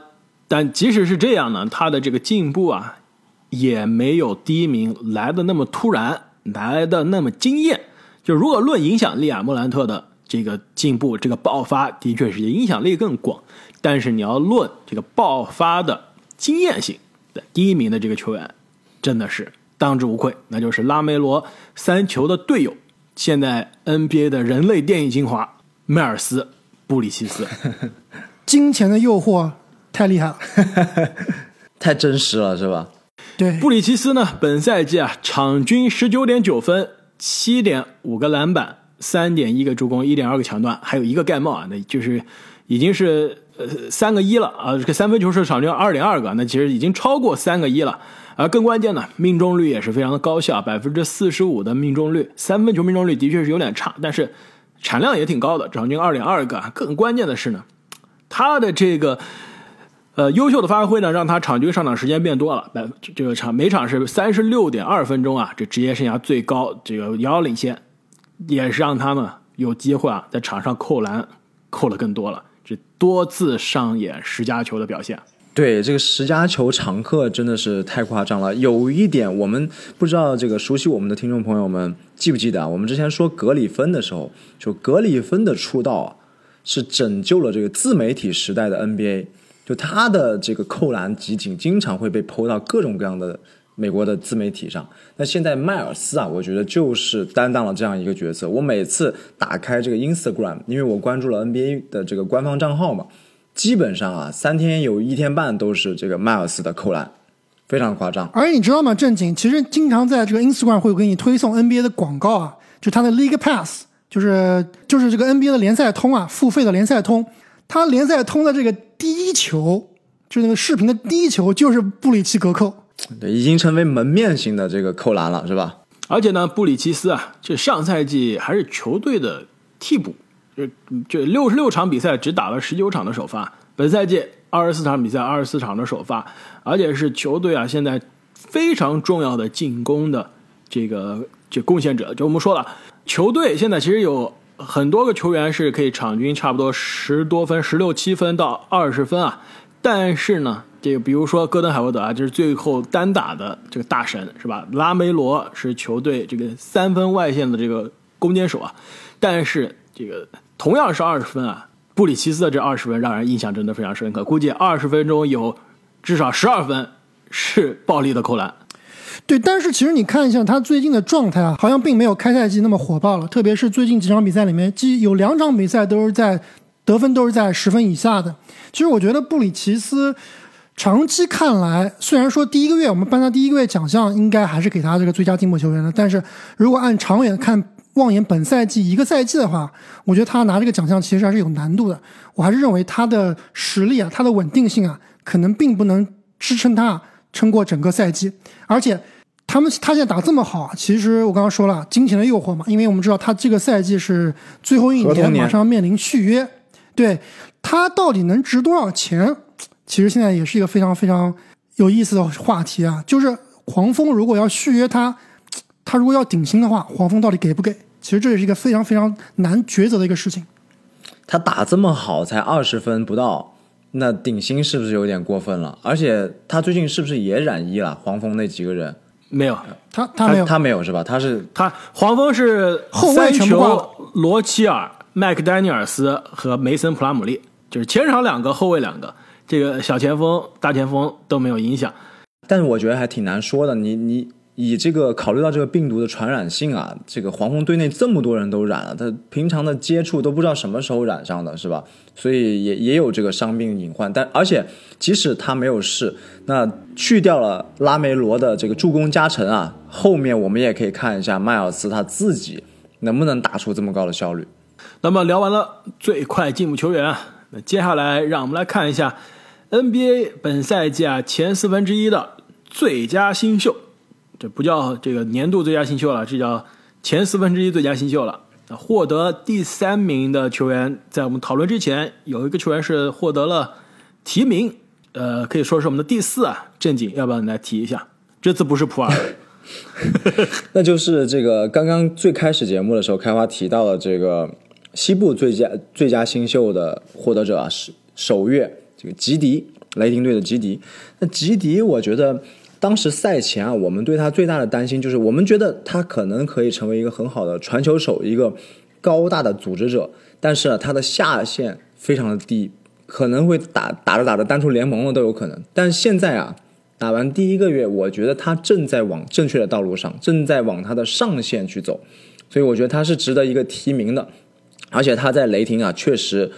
但即使是这样呢，他的这个进步啊，也没有第一名来的那么突然，来的那么惊艳。就如果论影响力啊，莫兰特的这个进步、这个爆发，的确是影响力更广。但是你要论这个爆发的经验性，第一名的这个球员，真的是当之无愧，那就是拉梅罗三球的队友，现在 NBA 的人类电影精华迈尔斯·布里奇斯。金钱的诱惑太厉害了。太真实了，是吧？对，布里奇斯呢，本赛季啊，场均十九点九分，七点五个篮板，三点一个助攻，一点二个抢断，还有一个盖帽啊，那就是已经是呃三个一了啊。这个三分球是场均二点二个，那其实已经超过三个一了。而更关键呢，命中率也是非常的高效，百分之四十五的命中率，三分球命中率的确是有点差，但是产量也挺高的，场均二点二个。更关键的是呢，他的这个。呃，优秀的发挥呢，让他场均上场时间变多了，百这个场每场是三十六点二分钟啊，这职业生涯最高，这个遥遥领先，也是让他们有机会啊在场上扣篮扣了更多了，这多次上演十佳球的表现。对这个十佳球常客真的是太夸张了。有一点我们不知道，这个熟悉我们的听众朋友们记不记得啊？我们之前说格里芬的时候，就格里芬的出道，是拯救了这个自媒体时代的 NBA。就他的这个扣篮集锦，经常会被抛到各种各样的美国的自媒体上。那现在迈尔斯啊，我觉得就是担当了这样一个角色。我每次打开这个 Instagram，因为我关注了 NBA 的这个官方账号嘛。基本上啊，三天有一天半都是这个迈尔斯的扣篮，非常夸张。而且你知道吗？正经其实经常在这个 Instagram 会给你推送 NBA 的广告啊，就他的 League Pass，就是就是这个 NBA 的联赛通啊，付费的联赛通。他联赛通的这个第一球，就那个视频的第一球就是布里奇格扣，对，已经成为门面型的这个扣篮了，是吧？而且呢，布里奇斯啊，这上赛季还是球队的替补。就就六十六场比赛只打了十九场的首发，本赛季二十四场比赛二十四场的首发，而且是球队啊现在非常重要的进攻的这个这贡献者。就我们说了，球队现在其实有很多个球员是可以场均差不多十多分，十六七分到二十分啊。但是呢，这个比如说戈登海沃德啊，就是最后单打的这个大神是吧？拉梅罗是球队这个三分外线的这个攻坚手啊，但是这个。同样是二十分啊，布里奇斯的这二十分让人印象真的非常深刻。估计二十分钟有至少十二分是暴力的扣篮。对，但是其实你看一下他最近的状态啊，好像并没有开赛季那么火爆了。特别是最近几场比赛里面，即有两场比赛都是在得分都是在十分以下的。其实我觉得布里奇斯长期看来，虽然说第一个月我们颁他第一个月奖项应该还是给他这个最佳进步球员的，但是如果按长远看。望眼本赛季一个赛季的话，我觉得他拿这个奖项其实还是有难度的。我还是认为他的实力啊，他的稳定性啊，可能并不能支撑他撑过整个赛季。而且，他们他现在打这么好，其实我刚刚说了金钱的诱惑嘛，因为我们知道他这个赛季是最后一年，马上面临续约。对他到底能值多少钱？其实现在也是一个非常非常有意思的话题啊。就是黄蜂如果要续约他，他如果要顶薪的话，黄蜂到底给不给？其实这也是一个非常非常难抉择的一个事情。他打这么好，才二十分不到，那顶薪是不是有点过分了？而且他最近是不是也染疫了？黄蜂那几个人没有，他他没有，他没有是吧？他是他黄蜂是后卫全球罗齐尔、麦克丹尼尔斯和梅森普拉姆利，就是前场两个，后卫两个，这个小前锋、大前锋都没有影响。但是我觉得还挺难说的，你你。以这个考虑到这个病毒的传染性啊，这个黄蜂队内这么多人都染了，他平常的接触都不知道什么时候染上的，是吧？所以也也有这个伤病隐患。但而且即使他没有事，那去掉了拉梅罗的这个助攻加成啊，后面我们也可以看一下迈尔斯他自己能不能打出这么高的效率。那么聊完了最快进步球员啊，那接下来让我们来看一下 NBA 本赛季啊前四分之一的最佳新秀。这不叫这个年度最佳新秀了，这叫前四分之一最佳新秀了。获得第三名的球员，在我们讨论之前，有一个球员是获得了提名，呃，可以说是我们的第四啊。正经，要不要你来提一下？这次不是普尔，那就是这个刚刚最开始节目的时候，开花提到了这个西部最佳最佳新秀的获得者啊，是首月这个吉迪，雷霆队的吉迪。那吉迪，我觉得。当时赛前啊，我们对他最大的担心就是，我们觉得他可能可以成为一个很好的传球手，一个高大的组织者，但是他的下限非常的低，可能会打打着打着单出联盟了都有可能。但现在啊，打完第一个月，我觉得他正在往正确的道路上，正在往他的上限去走，所以我觉得他是值得一个提名的。而且他在雷霆啊，确实，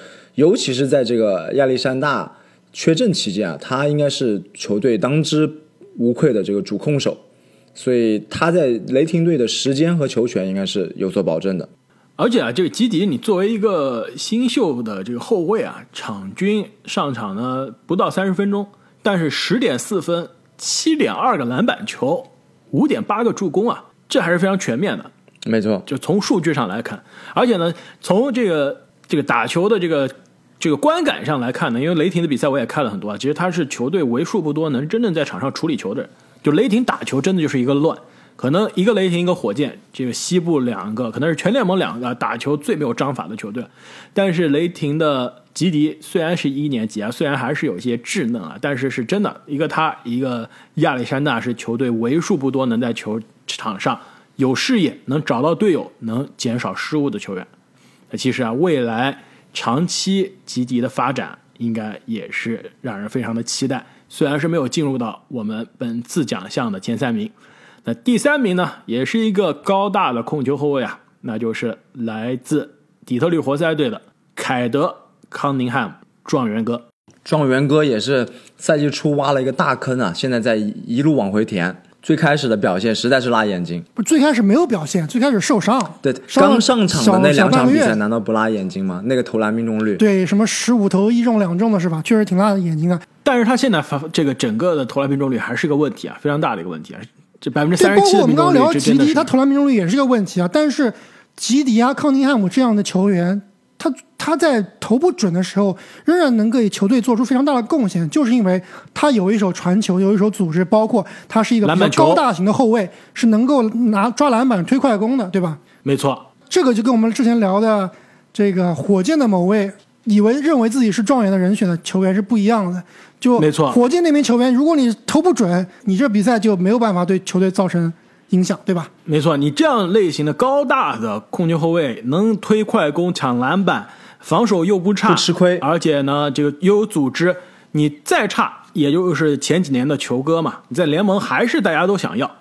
尤其是在这个亚历山大缺阵期间啊，他应该是球队当之。无愧的这个主控手，所以他在雷霆队的时间和球权应该是有所保证的。而且啊，这个基迪，你作为一个新秀的这个后卫啊，场均上场呢不到三十分钟，但是十点四分、七点二个篮板球、五点八个助攻啊，这还是非常全面的。没错，就从数据上来看，而且呢，从这个这个打球的这个。这个观感上来看呢，因为雷霆的比赛我也看了很多啊，其实他是球队为数不多能真正在场上处理球的人。就雷霆打球真的就是一个乱，可能一个雷霆，一个火箭，这个西部两个可能是全联盟两个打球最没有章法的球队。但是雷霆的吉迪虽然是一年级啊，虽然还是有些稚嫩啊，但是是真的一个他一个亚历山大是球队为数不多能在球场上有视野、能找到队友、能减少失误的球员。那其实啊，未来长期吉迪的发展应该也是让人非常的期待。虽然是没有进入到我们本次奖项的前三名。那第三名呢，也是一个高大的控球后卫啊，那就是来自底特律活塞队的凯德·康宁汉，状元哥。状元哥也是赛季初挖了一个大坑啊，现在在一路往回填。最开始的表现实在是辣眼睛，不，最开始没有表现，最开始受伤。对，刚上场的那两场比赛难道不辣眼睛吗？那个投篮命中率，对，什么十五投一中两中的是吧？确实挺辣的眼睛的。但是他现在发这个整个的投篮命中率还是个问题啊，非常大的一个问题啊。这百分之，三十七的包括我们刚刚聊的吉迪，他投篮命中率也是个问题啊。但是吉迪啊、康宁汉姆这样的球员，他他在投不准的时候，仍然能给球队做出非常大的贡献，就是因为他有一手传球，有一手组织，包括他是一个比较篮板球高大型的后卫，是能够拿抓篮板、推快攻的，对吧？没错。这个就跟我们之前聊的这个火箭的某位以为认为自己是状元的人选的球员是不一样的。就没错火箭那名球员，如果你投不准，你这比赛就没有办法对球队造成影响，对吧？没错，你这样类型的高大的控球后卫，能推快攻、抢篮板，防守又不差，不吃亏而且呢，这个又有组织，你再差也就是前几年的球哥嘛，你在联盟还是大家都想要，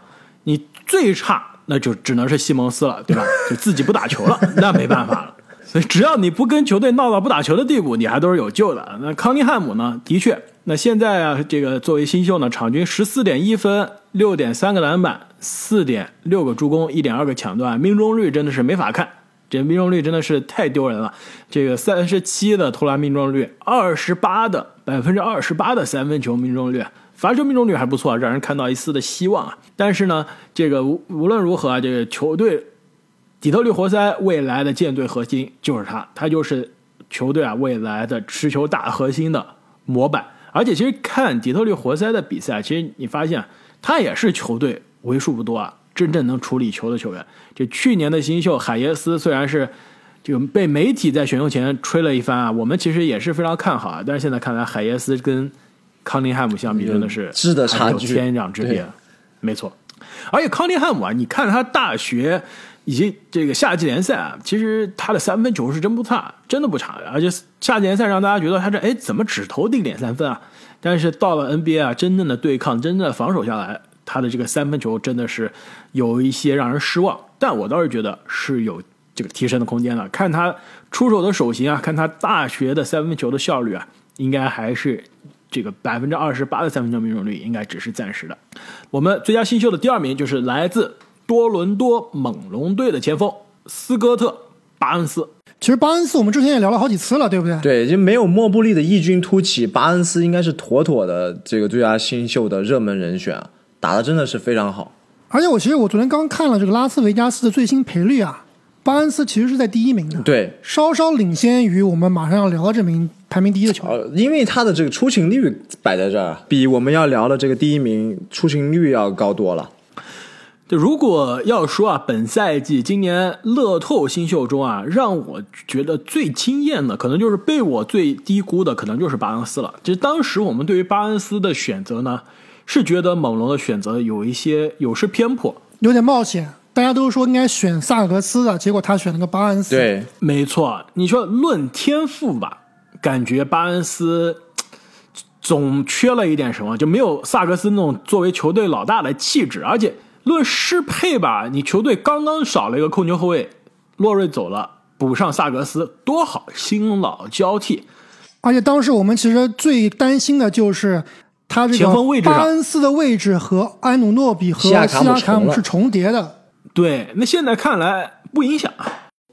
你最差那就只能是西蒙斯了，对吧？就自己不打球了，那没办法了。所以只要你不跟球队闹到不打球的地步，你还都是有救的。那康尼汉姆呢？的确，那现在啊，这个作为新秀呢，场均十四点一分，六点三个篮板，四点六个助攻，一点二个抢断，命中率真的是没法看。这命中率真的是太丢人了，这个三十七的投篮命中率，二十八的百分之二十八的三分球命中率，罚球命中率还不错，让人看到一丝的希望啊。但是呢，这个无无论如何啊，这个球队底特律活塞未来的舰队核心就是他，他就是球队啊未来的持球大核心的模板。而且其实看底特律活塞的比赛，其实你发现他也是球队为数不多啊真正能处理球的球员。这去年的新秀海耶斯，虽然是就被媒体在选秀前吹了一番啊，我们其实也是非常看好啊。但是现在看来，海耶斯跟康宁汉姆相比，真的是质的差距天壤之别。没错，而且康宁汉姆啊，你看他大学以及这个夏季联赛啊，其实他的三分球是真不差，真的不差。而且夏季联赛让大家觉得他这哎怎么只投定点三分啊？但是到了 NBA 啊，真正的对抗、真正的防守下来，他的这个三分球真的是有一些让人失望。但我倒是觉得是有这个提升的空间的。看他出手的手型啊，看他大学的三分球的效率啊，应该还是这个百分之二十八的三分球命中率，应该只是暂时的。我们最佳新秀的第二名就是来自多伦多猛龙队的前锋斯科特·巴恩斯。其实巴恩斯我们之前也聊了好几次了，对不对？对，就没有莫布利的异军突起，巴恩斯应该是妥妥的这个最佳新秀的热门人选啊，打的真的是非常好。而且我其实我昨天刚看了这个拉斯维加斯的最新赔率啊，巴恩斯其实是在第一名的，对，稍稍领先于我们马上要聊的这名排名第一的球员。呃，因为他的这个出勤率摆在这儿，比我们要聊的这个第一名出勤率要高多了。就如果要说啊，本赛季今年乐透新秀中啊，让我觉得最惊艳的，可能就是被我最低估的，可能就是巴恩斯了。其实当时我们对于巴恩斯的选择呢，是觉得猛龙的选择有一些有失偏颇。有点冒险，大家都说应该选萨格斯的，结果他选了个巴恩斯。，对，没错，你说论天赋吧，感觉巴恩斯 总缺了一点什么，就没有萨格斯那种作为球队老大的气质。而且论适配吧，你球队刚刚少了一个控球后卫，洛瑞走了，补上萨格斯多好，新老交替。而且当时我们其实最担心的就是他这前锋位置巴恩斯的位置和安努诺比和西亚卡姆西亚卡姆是重叠的。对，那现在看来不影响。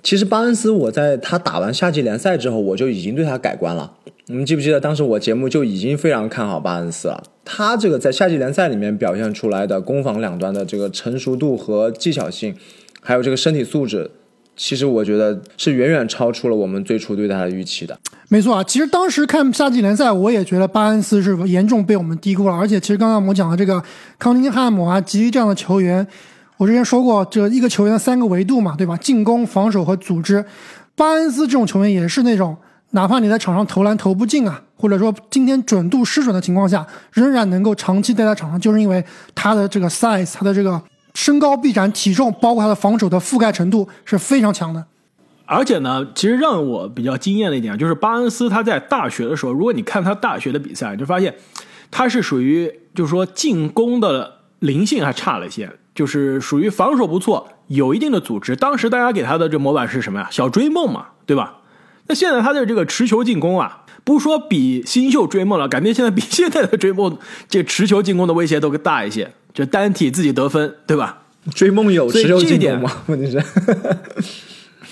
其实巴恩斯，我在他打完夏季联赛之后，我就已经对他改观了。你们记不记得当时我节目就已经非常看好巴恩斯了？他这个在夏季联赛里面表现出来的攻防两端的这个成熟度和技巧性，还有这个身体素质，其实我觉得是远远超出了我们最初对他的预期的。没错啊，其实当时看夏季联赛，我也觉得巴恩斯是严重被我们低估了。而且，其实刚刚我们讲的这个康宁汉姆啊、吉迪这样的球员，我之前说过，这一个球员的三个维度嘛，对吧？进攻、防守和组织。巴恩斯这种球员也是那种，哪怕你在场上投篮投不进啊，或者说今天准度失准的情况下，仍然能够长期待在场上，就是因为他的这个 size，他的这个身高臂展、体重，包括他的防守的覆盖程度是非常强的。而且呢，其实让我比较惊艳的一点就是巴恩斯他在大学的时候，如果你看他大学的比赛，就发现他是属于就是说进攻的灵性还差了一些。就是属于防守不错，有一定的组织。当时大家给他的这模板是什么呀？小追梦嘛，对吧？那现在他的这个持球进攻啊，不说比新秀追梦了，感觉现在比现在的追梦这持球进攻的威胁都大一些。就单体自己得分，对吧？追梦有持球进攻吗？问题是，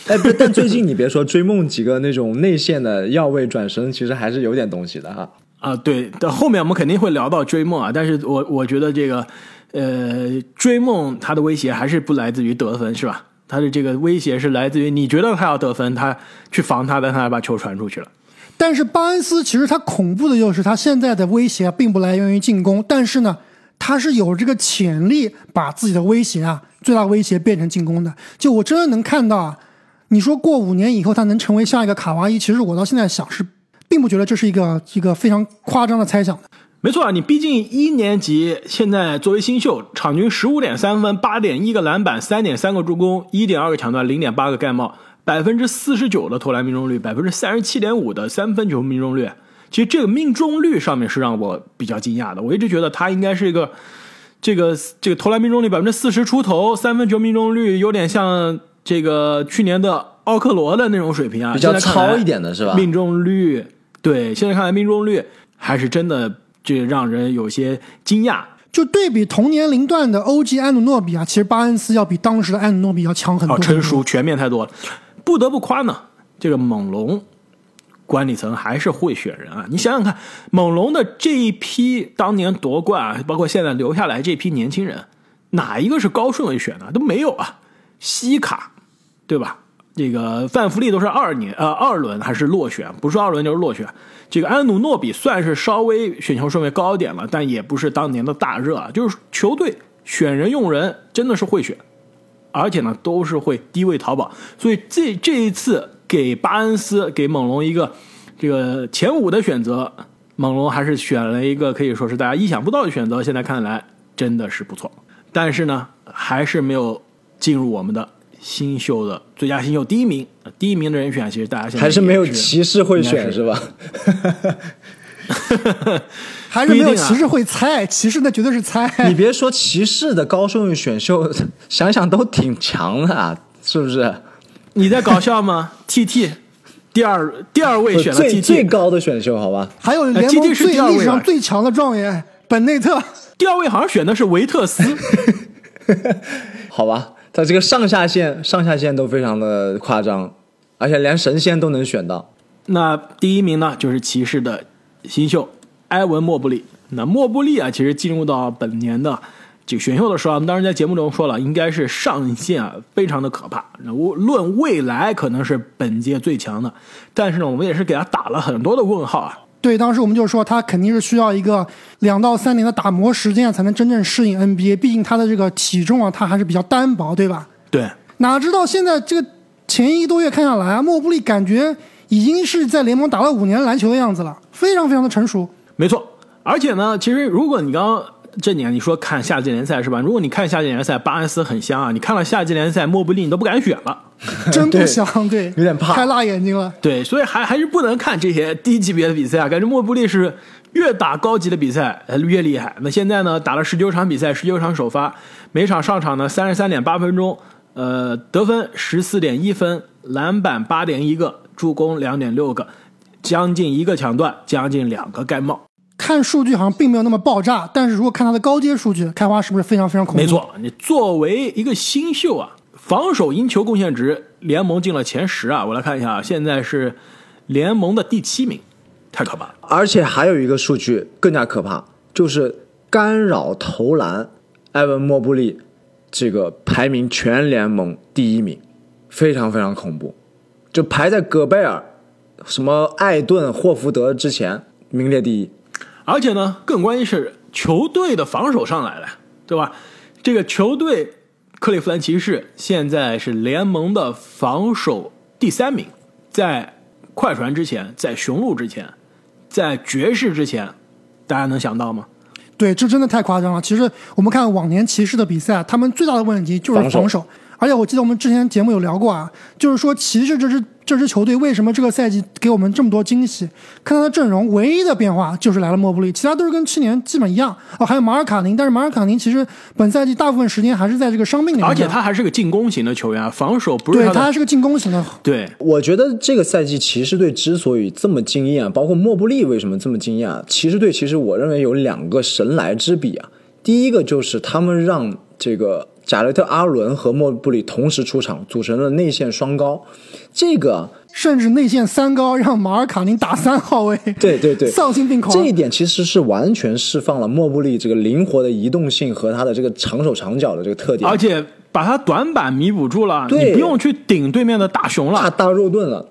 哎，不，但最近你别说追梦几个那种内线的要位转身，其实还是有点东西的哈。啊，对，到后面我们肯定会聊到追梦啊，但是我我觉得这个。呃，追梦他的威胁还是不来自于得分，是吧？他的这个威胁是来自于你觉得他要得分，他去防他，但他把球传出去了。但是巴恩斯其实他恐怖的就是他现在的威胁并不来源于进攻，但是呢，他是有这个潜力把自己的威胁啊，最大威胁变成进攻的。就我真的能看到啊，你说过五年以后他能成为下一个卡哇伊，其实我到现在想是，并不觉得这是一个一个非常夸张的猜想的。没错啊，你毕竟一年级，现在作为新秀，场均十五点三分，八点一个篮板，三点三个助攻，一点二个抢断，零点八个盖帽，百分之四十九的投篮命中率，百分之三十七点五的三分球命中率。其实这个命中率上面是让我比较惊讶的，我一直觉得他应该是一个这个这个投篮命中率百分之四十出头，三分球命中率有点像这个去年的奥克罗的那种水平啊，比较糙一点的是吧？命中率对，现在看来命中率还是真的。这让人有些惊讶。就对比同年龄段的欧吉安努诺比啊，其实巴恩斯要比当时的安努诺比要强很多，成熟全面太多了。不得不夸呢，这个猛龙管理层还是会选人啊！你想想看，猛龙的这一批当年夺冠啊，包括现在留下来这批年轻人，哪一个是高顺位选的？都没有啊！西卡，对吧？这个范弗利都是二年呃二轮还是落选？不是二轮就是落选。这个安努诺比算是稍微选球顺位高一点了，但也不是当年的大热啊。就是球队选人用人真的是会选，而且呢都是会低位淘宝。所以这这一次给巴恩斯给猛龙一个这个前五的选择，猛龙还是选了一个可以说是大家意想不到的选择。现在看来真的是不错，但是呢还是没有进入我们的。新秀的最佳新秀第一名，第一名的人选，其实大家现在还是没有骑士会选是吧？还是没有骑士会猜，骑士那绝对是猜。你别说骑士的高顺位选秀，想想都挺强的，啊是不是？你在搞笑吗？T T 第二第二位选了 T T 最高的选秀，好吧？还有联盟最历史上最强的状元本内特，第二位好像选的是维特斯，好吧？他这个上下限上下限都非常的夸张，而且连神仙都能选到。那第一名呢，就是骑士的新秀埃文莫布利。那莫布利啊，其实进入到本年的这个选秀的时候，我们当时在节目中说了，应该是上限啊非常的可怕。那论未来可能是本届最强的，但是呢，我们也是给他打了很多的问号啊。对，当时我们就说他肯定是需要一个两到三年的打磨时间才能真正适应 NBA。毕竟他的这个体重啊，他还是比较单薄，对吧？对。哪知道现在这个前一个多月看下来啊，莫布利感觉已经是在联盟打了五年篮球的样子了，非常非常的成熟。没错，而且呢，其实如果你刚刚。这年你说看夏季联赛是吧？如果你看夏季联赛，巴恩斯很香啊！你看了夏季联赛，莫布利你都不敢选了，真不香，对，有点怕，太辣眼睛了。对，所以还还是不能看这些低级别的比赛啊！感觉莫布利是越打高级的比赛越厉害。那现在呢，打了十九场比赛，十九场首发，每场上场呢三十三点八分钟，呃，得分十四点一分，篮板八点一个，助攻两点六个，将近一个抢断，将近两个盖帽。看数据好像并没有那么爆炸，但是如果看他的高阶数据，开花是不是非常非常恐怖？没错，你作为一个新秀啊，防守赢球贡献值联盟进了前十啊，我来看一下，现在是联盟的第七名，太可怕了。而且还有一个数据更加可怕，就是干扰投篮，埃文莫布利这个排名全联盟第一名，非常非常恐怖，就排在戈贝尔、什么艾顿、霍福德之前，名列第一。而且呢，更关键是球队的防守上来了，对吧？这个球队克利夫兰骑士现在是联盟的防守第三名，在快船之前，在雄鹿之前，在爵士之前，大家能想到吗？对，这真的太夸张了。其实我们看往年骑士的比赛，他们最大的问题就是防防守。而且我记得我们之前节目有聊过啊，就是说骑士这支这支球队为什么这个赛季给我们这么多惊喜？看他的阵容，唯一的变化就是来了莫布利，其他都是跟去年基本一样。哦，还有马尔卡宁，但是马尔卡宁其实本赛季大部分时间还是在这个伤病里面，而且他还是个进攻型的球员啊，防守不是。对他还是个进攻型的。对，我觉得这个赛季骑士队之所以这么惊艳，包括莫布利为什么这么惊艳，骑士队其实我认为有两个神来之笔啊。第一个就是他们让这个贾雷特·阿伦和莫布里同时出场，组成了内线双高。这个甚至内线三高让马尔卡宁打三号位，对对对，丧心病狂。这一点其实是完全释放了莫布里这个灵活的移动性和他的这个长手长脚的这个特点，而且把他短板弥补住了，对你不用去顶对面的大熊了。大大肉盾了。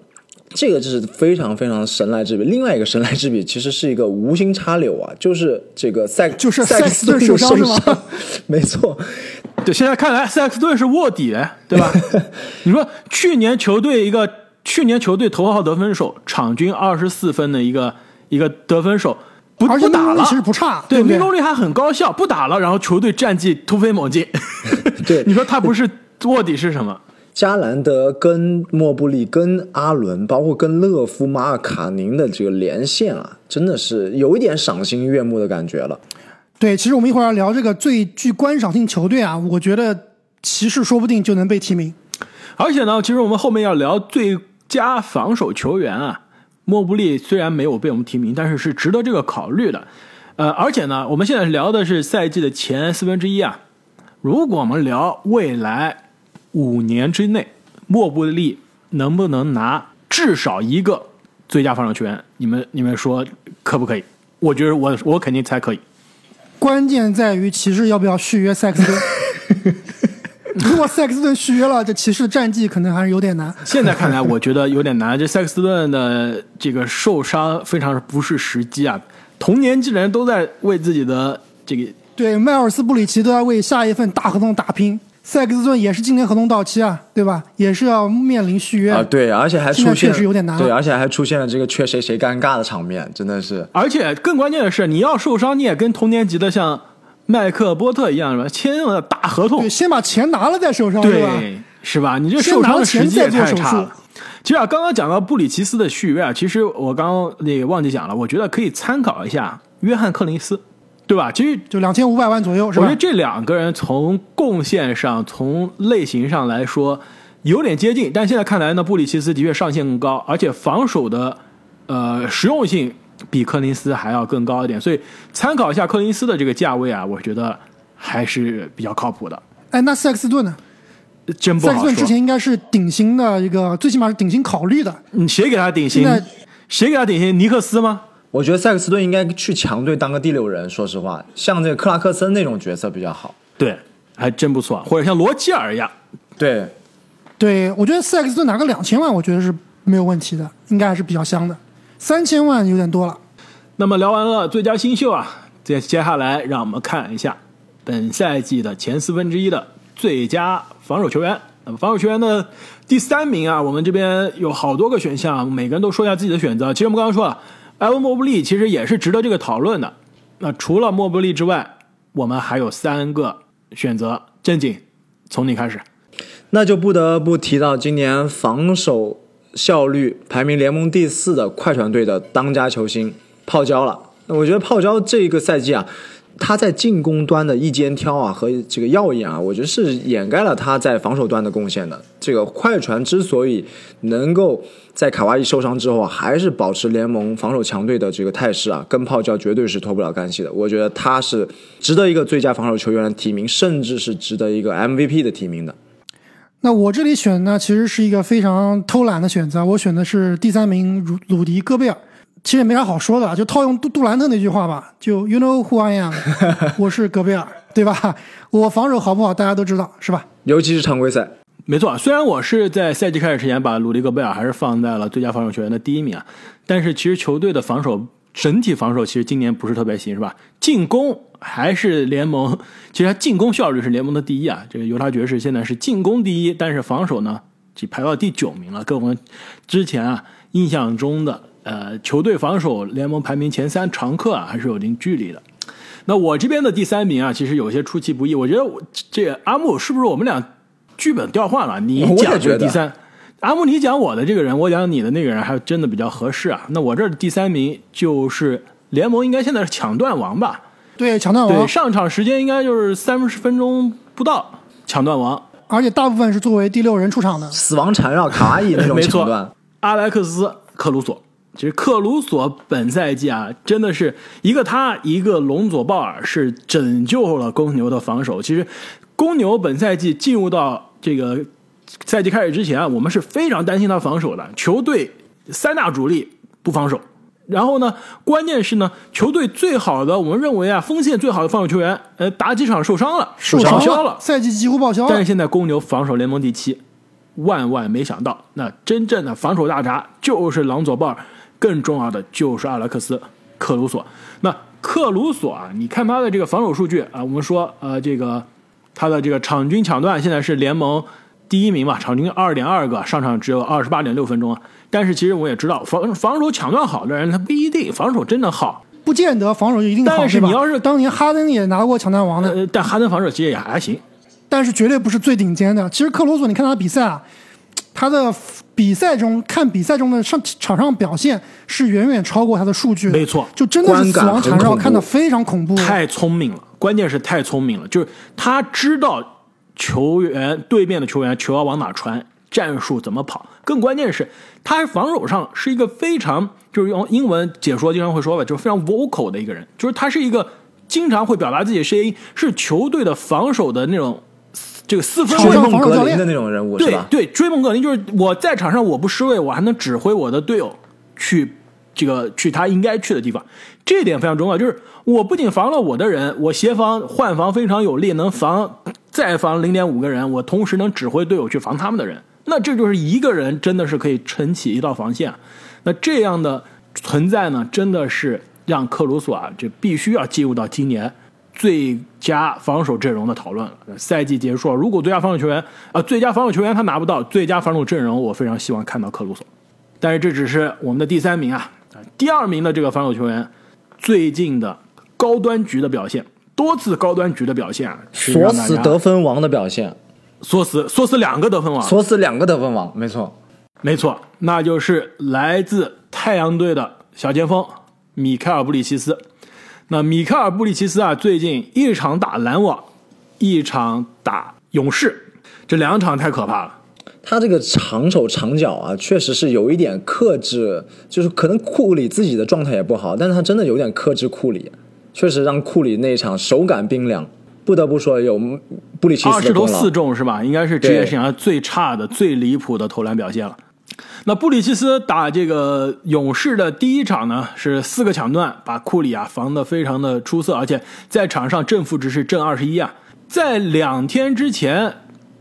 这个就是非常非常神来之笔。另外一个神来之笔其实是一个无心插柳啊，就是这个塞就是塞克斯顿受伤是吗 没错，对，现在看来赛克斯顿是卧底，对吧？你说去年球队一个去年球队头号得分手，场均二十四分的一个一个得分手，不不打了，其实不差，对命中率还很高效，不打了，然后球队战绩突飞猛进。对你说他不是卧底是什么？加兰德跟莫布利、跟阿伦，包括跟勒夫、马尔卡宁的这个连线啊，真的是有一点赏心悦目的感觉了。对，其实我们一会儿要聊这个最具观赏性球队啊，我觉得骑士说不定就能被提名。而且呢，其实我们后面要聊最佳防守球员啊，莫布利虽然没有被我们提名，但是是值得这个考虑的。呃，而且呢，我们现在聊的是赛季的前四分之一啊。如果我们聊未来五年之内，莫布利能不能拿至少一个最佳防守球员？你们你们说可不可以？我觉得我我肯定猜可以。关键在于骑士要不要续约塞克斯顿。如果塞克斯顿续约了，这骑士的战绩可能还是有点难。现在看来，我觉得有点难。这塞克斯顿的这个受伤非常不是时机啊，同年纪的人都在为自己的这个对，迈尔斯布里奇都在为下一份大合同打拼，塞克斯顿也是今年合同到期啊，对吧？也是要面临续约啊，对，而且还出现确实有点难对，而且还出现了这个缺谁谁尴尬的场面，真的是。而且更关键的是，你要受伤，你也跟同年级的像麦克波特一样，什么？签了大合同对，，先把钱拿了再受伤，对吧？对，是吧？你这受伤的时机也太差了。其实啊，刚刚讲到布里奇斯的续约啊，其实我刚刚那个忘记讲了，我觉得可以参考一下约翰克林斯，对吧？其实就两千五百万左右，是吧我觉得？这两个人从贡献上、从类型上来说有点接近，但现在看来呢，布里奇斯的确上限更高，而且防守的呃实用性比柯林斯还要更高一点，所以参考一下柯林斯的这个价位啊，我觉得还是比较靠谱的。哎，那塞克斯顿呢？真不好塞克斯顿之前，应该是顶薪的一个，最起码是顶薪考虑的。你谁给他顶薪？谁给他顶薪？尼克斯吗？我觉得塞克斯顿应该去强队当个第六人，说实话，像这个克拉克森那种角色比较好。对，还真不错，或者像罗齐尔一样。对，对，我觉得塞克斯顿拿个两千万，我觉得是没有问题的，应该还是比较香的。三千万有点多了。那么聊完了最佳新秀啊，接接下来让我们看一下本赛季的前四分之一的最佳防守球员。那么防守球员的第三名啊，我们这边有好多个选项，每个人都说一下自己的选择。其实我们刚刚说了，埃文·莫布利其实也是值得这个讨论的。那除了莫布利之外，我们还有三个选择。正经，从你开始。那就不得不提到今年防守效率排名联盟第四的快船队的当家球星泡椒了。那我觉得泡椒这一个赛季啊，他在进攻端的一肩挑啊和这个耀眼啊，我觉得是掩盖了他在防守端的贡献的。这个快船之所以能够在卡哇伊受伤之后啊，还是保持联盟防守强队的这个态势啊，跟泡椒绝对是脱不了干系的。我觉得他是值得一个最佳防守球员的提名，甚至是值得一个 MVP 的提名的。那我这里选呢，其实是一个非常偷懒的选择，我选的是第三名鲁鲁迪戈贝尔。其实也没啥好说的，就套用杜杜兰特那句话吧，就 You know who I am，我是戈贝尔，对吧？我防守好不好，大家都知道，是吧？尤其是常规赛。没错，虽然我是在赛季开始之前把鲁迪戈贝尔还是放在了最佳防守球员的第一名啊，但是其实球队的防守整体防守其实今年不是特别行，是吧？进攻还是联盟，其实他进攻效率是联盟的第一啊。这个犹他爵士现在是进攻第一，但是防守呢，只排到第九名了，跟我们之前啊印象中的呃球队防守联盟排名前三常客啊还是有一定距离的。那我这边的第三名啊，其实有些出其不意，我觉得我这阿木是不是我们俩剧本调换了？你讲觉得第三。阿木，你讲我的这个人，我讲你的那个人，还真的比较合适啊。那我这儿第三名就是联盟，应该现在是抢断王吧？对，抢断王对，上场时间应该就是三十分钟不到，抢断王。而且大部分是作为第六人出场的。死亡缠绕卡哇伊那种 没错抢断，，阿莱克斯·克鲁索。其实克鲁索本赛季啊，真的是一个他，一个隆佐鲍尔，是拯救了公牛的防守。其实，公牛本赛季进入到这个赛季开始之前啊，我们是非常担心他防守的。球队三大主力不防守，然后呢，关键是呢，球队最好的，我们认为啊，锋线最好的防守球员，呃，打几场受伤了，受伤了，赛季几乎报销了但是。现在公牛防守联盟第七，万万没想到，那真正的防守大闸就是朗佐鲍尔，更重要的就是阿莱克斯·克鲁索。那克鲁索啊，你看他的这个防守数据啊，我们说呃，这个他的这个场均抢断现在是联盟第一名嘛，场均二点二个，上场只有二十八点六分钟啊。但是其实我也知道，防防守抢断好的人，他不一定防守真的好。不见得防守就一定好，但是吧你要是当年哈登也拿过抢断王的，呃，但哈登防守其实也还行。但是绝对不是最顶尖的。其实克鲁索，你看他的比赛啊，他的比赛中看比赛中的上场上表现是远远超过他的数据的，没错就真的是死亡缠绕，看得非常恐怖。太聪明了，关键是太聪明了，就是他知道球员对面的球员球要往哪传，战术怎么跑。更关键是，他防守上是一个非常就是用英文解说经常会说吧，就是非常 vocal 的一个人，就是他是一个经常会表达自己的声音，是球队的防守的那种这个四分场上卫追梦防守教练的那种人物？对对，追梦格林就是我在场上我不失位，我还能指挥我的队友去这个去他应该去的地方，这一点非常重要。就是我不仅防了我的人，我协防换防非常有力，能防再防零点五个人，我同时能指挥队友去防他们的人。那这就是一个人真的是可以撑起一道防线啊。那这样的存在呢，真的是让克鲁索啊，这必须要进入到今年最佳防守阵容的讨论了。赛季结束了，如果最佳防守球员啊、呃最佳防守球员他拿不到最佳防守阵容，我非常希望看到克鲁索。但是这只是我们的第三名啊，啊第二名的这个防守球员最近的高端局的表现，多次高端局的表现啊，是锁死得分王的表现，锁死锁死两个得分王，锁死两个得分王，没错。没错，那就是来自太阳队的小前锋米开尔·布里奇斯。那米开尔·布里奇斯啊，最近一场打篮网，一场打勇士，这两场太可怕了。他这个长手长脚啊，确实是有一点克制，就是可能库里自己的状态也不好，但是他真的有点克制库里，确实让库里那一场手感冰凉。不得不说有布里奇二十投四。中是吧？应该是职业对生涯最差的、最离谱的投篮表现了。那布里奇斯打这个勇士的第一场呢，是四个抢断，把库里啊防得非常的出色，而且在场上正负值是正二十一啊。在两天之前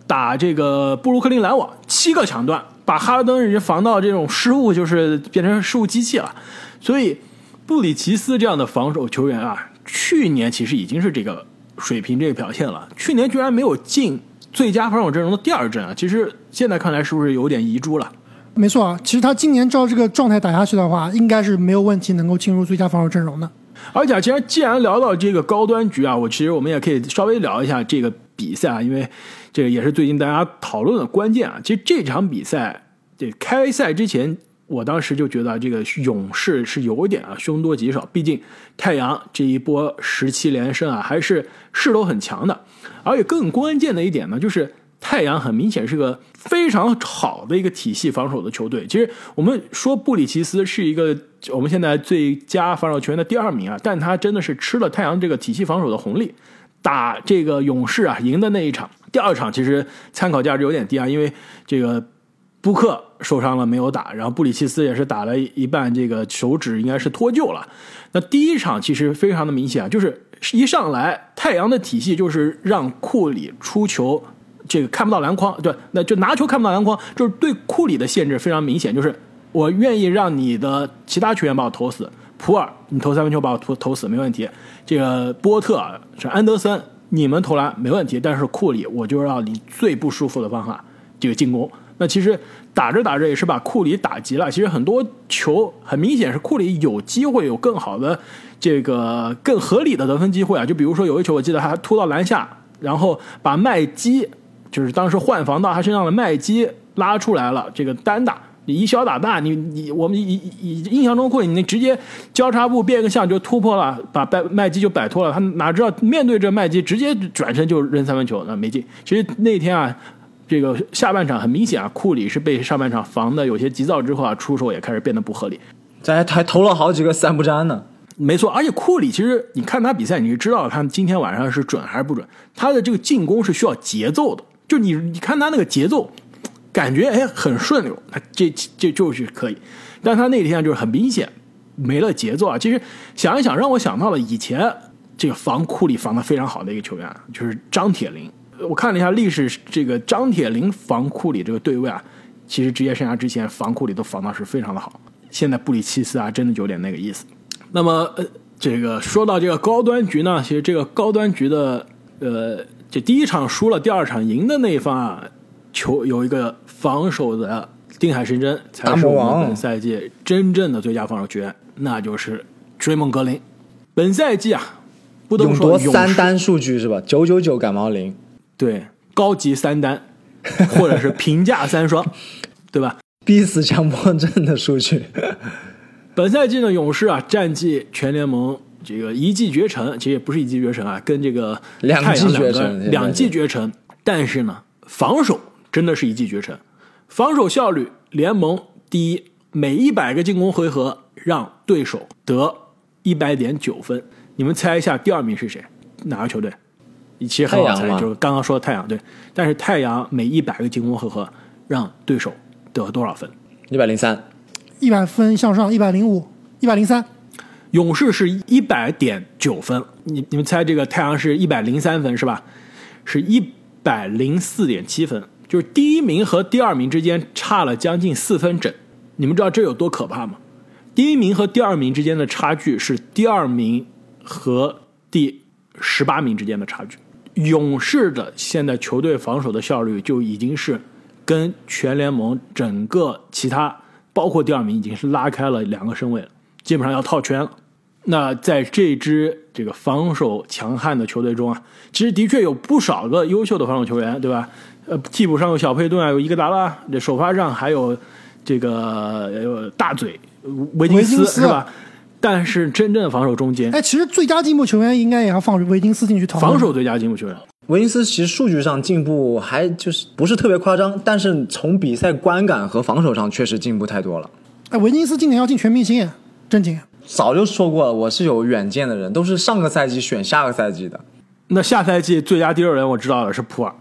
打这个布鲁克林篮网，七个抢断，把哈登已经防到这种失误就是变成失误机器了。所以布里奇斯这样的防守球员啊，去年其实已经是这个水平这个表现了，去年居然没有进最佳防守阵容的第二阵啊，其实现在看来是不是有点遗珠了？没错啊，其实他今年照这个状态打下去的话，应该是没有问题能够进入最佳防守阵容的。而且，既然既然聊到这个高端局啊，我其实我们也可以稍微聊一下这个比赛啊，因为这个也是最近大家讨论的关键啊。其实这场比赛，这开赛之前，我当时就觉得这个勇士是有点啊凶多吉少，毕竟太阳这一波十七连胜啊，还是势头很强的。而且更关键的一点呢，就是太阳很明显是个非常好的一个体系防守的球队。其实我们说布里奇斯是一个我们现在最佳防守球员的第二名啊，但他真的是吃了太阳这个体系防守的红利。打这个勇士啊，赢的那一场，第二场其实参考价值有点低啊，因为这个布克受伤了没有打，然后布里奇斯也是打了一半，这个手指应该是脱臼了。那第一场其实非常的明显啊，就是一上来太阳的体系就是让库里出球，这个看不到篮筐，对，那就拿球看不到篮筐，就是对库里的限制非常明显，就是我愿意让你的其他球员把我投死，普尔，你投三分球把我投投死没问题。这个波特是安德森，你们投篮没问题，但是库里我就要你最不舒服的方法，这个进攻。那其实打着打着也是把库里打急了。其实很多球很明显是库里有机会有更好的这个更合理的得分机会啊。就比如说有一球，我记得他突到篮下，然后把麦基就是当时换防到他身上的麦基拉出来了，这个单打。你以小打大，你你我们以以印象中库里，你直接交叉步变个向就突破了，把麦麦基就摆脱了。他哪知道面对着麦基，直接转身就扔三分球，那没进。其实那天啊，这个下半场很明显啊，库里是被上半场防的有些急躁之后啊，出手也开始变得不合理。这还还投了好几个三不沾呢。没错，而且库里其实你看他比赛，你就知道他今天晚上是准还是不准。他的这个进攻是需要节奏的，就你你看他那个节奏。感觉哎很顺溜，他这这就是可以，但他那天就是很明显没了节奏啊。其实想一想，让我想到了以前这个防库里防的非常好的一个球员，就是张铁林。我看了一下历史，这个张铁林防库里这个对位啊，其实职业生涯之前防库里都防的是非常的好。现在布里奇斯啊，真的有点那个意思。那么呃，这个说到这个高端局呢，其实这个高端局的呃，这第一场输了，第二场赢的那一方啊。球有一个防守的定海神针，才是我们本赛季真正的最佳防守球员，那就是追梦格林。本赛季啊，不得不说三单数据是吧？九九九感冒零，对，高级三单，或者是平价三双，对吧？逼死强迫症的数据。本赛季呢，勇士啊，战绩全联盟这个一骑绝尘，其实也不是一骑绝尘啊，跟这个两骑绝尘，两骑绝尘。但是呢，防守。真的是一骑绝尘，防守效率联盟第一，每一百个进攻回合让对手得一百点九分。你们猜一下第二名是谁？哪个球队？其实很好猜，就是刚刚说的太阳队。但是太阳每一百个进攻回合让对手得多少分？一百零三，一百分向上，一百零五，一百零三。勇士是一百点九分，你你们猜这个太阳是一百零三分是吧？是一百零四点七分。就是第一名和第二名之间差了将近四分整，你们知道这有多可怕吗？第一名和第二名之间的差距是第二名和第十八名之间的差距。勇士的现在球队防守的效率就已经是跟全联盟整个其他，包括第二名已经是拉开了两个身位了，基本上要套圈了。那在这支这个防守强悍的球队中啊，其实的确有不少个优秀的防守球员，对吧？呃，替补上有小佩顿啊，有伊戈达拉，这首发上还有这个大嘴维金斯是吧？但是真正的防守中间，哎，其实最佳进步球员应该也要放维金斯进去讨论。防守最佳进步球员，维金斯其实数据上进步还就是不是特别夸张，但是从比赛观感和防守上确实进步太多了。哎，维金斯今年要进全明星，正经。早就说过了，我是有远见的人，都是上个赛季选下个赛季的。那下赛季最佳第二人我知道了，是普尔。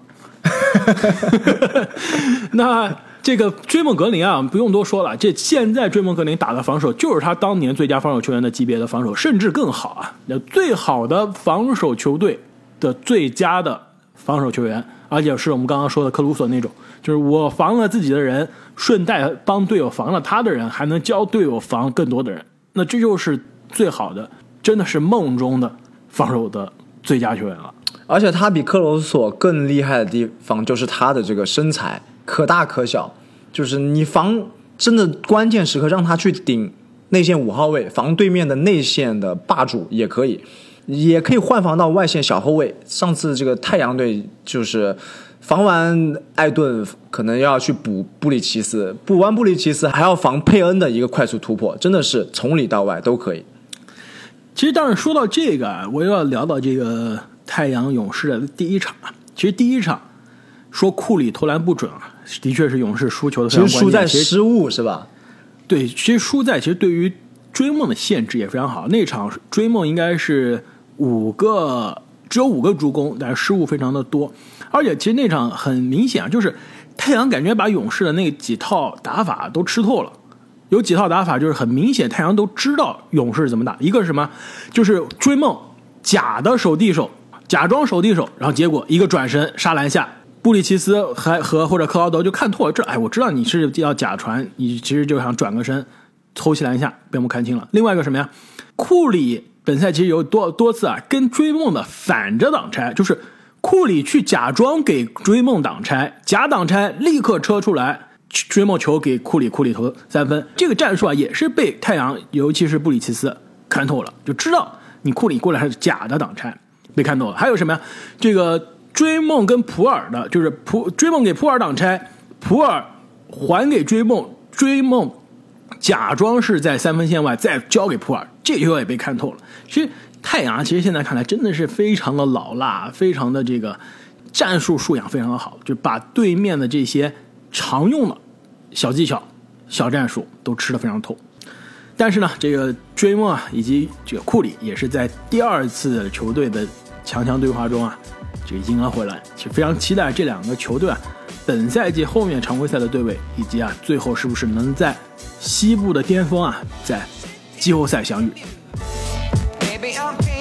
那这个追梦格林啊，不用多说了。这现在追梦格林打的防守，就是他当年最佳防守球员的级别的防守，甚至更好啊。那最好的防守球队的最佳的防守球员，而且是我们刚刚说的克鲁索那种，就是我防了自己的人，顺带帮队友防了他的人，还能教队友防更多的人。那这就是最好的，真的是梦中的防守的最佳球员了。而且他比克罗索更厉害的地方，就是他的这个身材可大可小，就是你防真的关键时刻让他去顶内线五号位，防对面的内线的霸主也可以，也可以换防到外线小后卫。上次这个太阳队就是防完艾顿，可能要去补布里奇斯，补完布里奇斯还要防佩恩的一个快速突破，真的是从里到外都可以。其实，当然说到这个，我又要聊到这个。太阳勇士的第一场啊，其实第一场说库里投篮不准啊，的确是勇士输球的非常关键。输在失误是吧？对，其实输在其实对于追梦的限制也非常好。那场追梦应该是五个，只有五个助攻，但是失误非常的多。而且其实那场很明显啊，就是太阳感觉把勇士的那几套打法都吃透了。有几套打法就是很明显，太阳都知道勇士怎么打。一个是什么？就是追梦假的守地手。假装守地手，然后结果一个转身杀篮下，布里奇斯还和或者克劳德就看透了这，哎，我知道你是要假传，你其实就想转个身，偷袭篮下被我们看清了。另外一个什么呀？库里本赛季有多多次啊跟追梦的反着挡拆，就是库里去假装给追梦挡拆，假挡拆立刻车出来。追梦球给库里，库里投三分，这个战术啊也是被太阳，尤其是布里奇斯看透了，就知道你库里过来还是假的挡拆，被看透了。还有什么呀？这个追梦跟普尔的，就是普追梦给普尔挡拆，普尔还给追梦，追梦假装是在三分线外再交给普尔，这球也被看透了。其实太阳其实现在看来真的是非常的老辣，非常的这个战术素养非常的好，就把对面的这些常用的。小技巧、小战术都吃得非常透，但是呢，这个追梦啊，以及这个库里也是在第二次球队的强强对话中啊，这个赢了回来。其实非常期待这两个球队啊，本赛季后面常规赛的对位，以及啊，最后是不是能在西部的巅峰啊，在季后赛相遇。baby, I'm.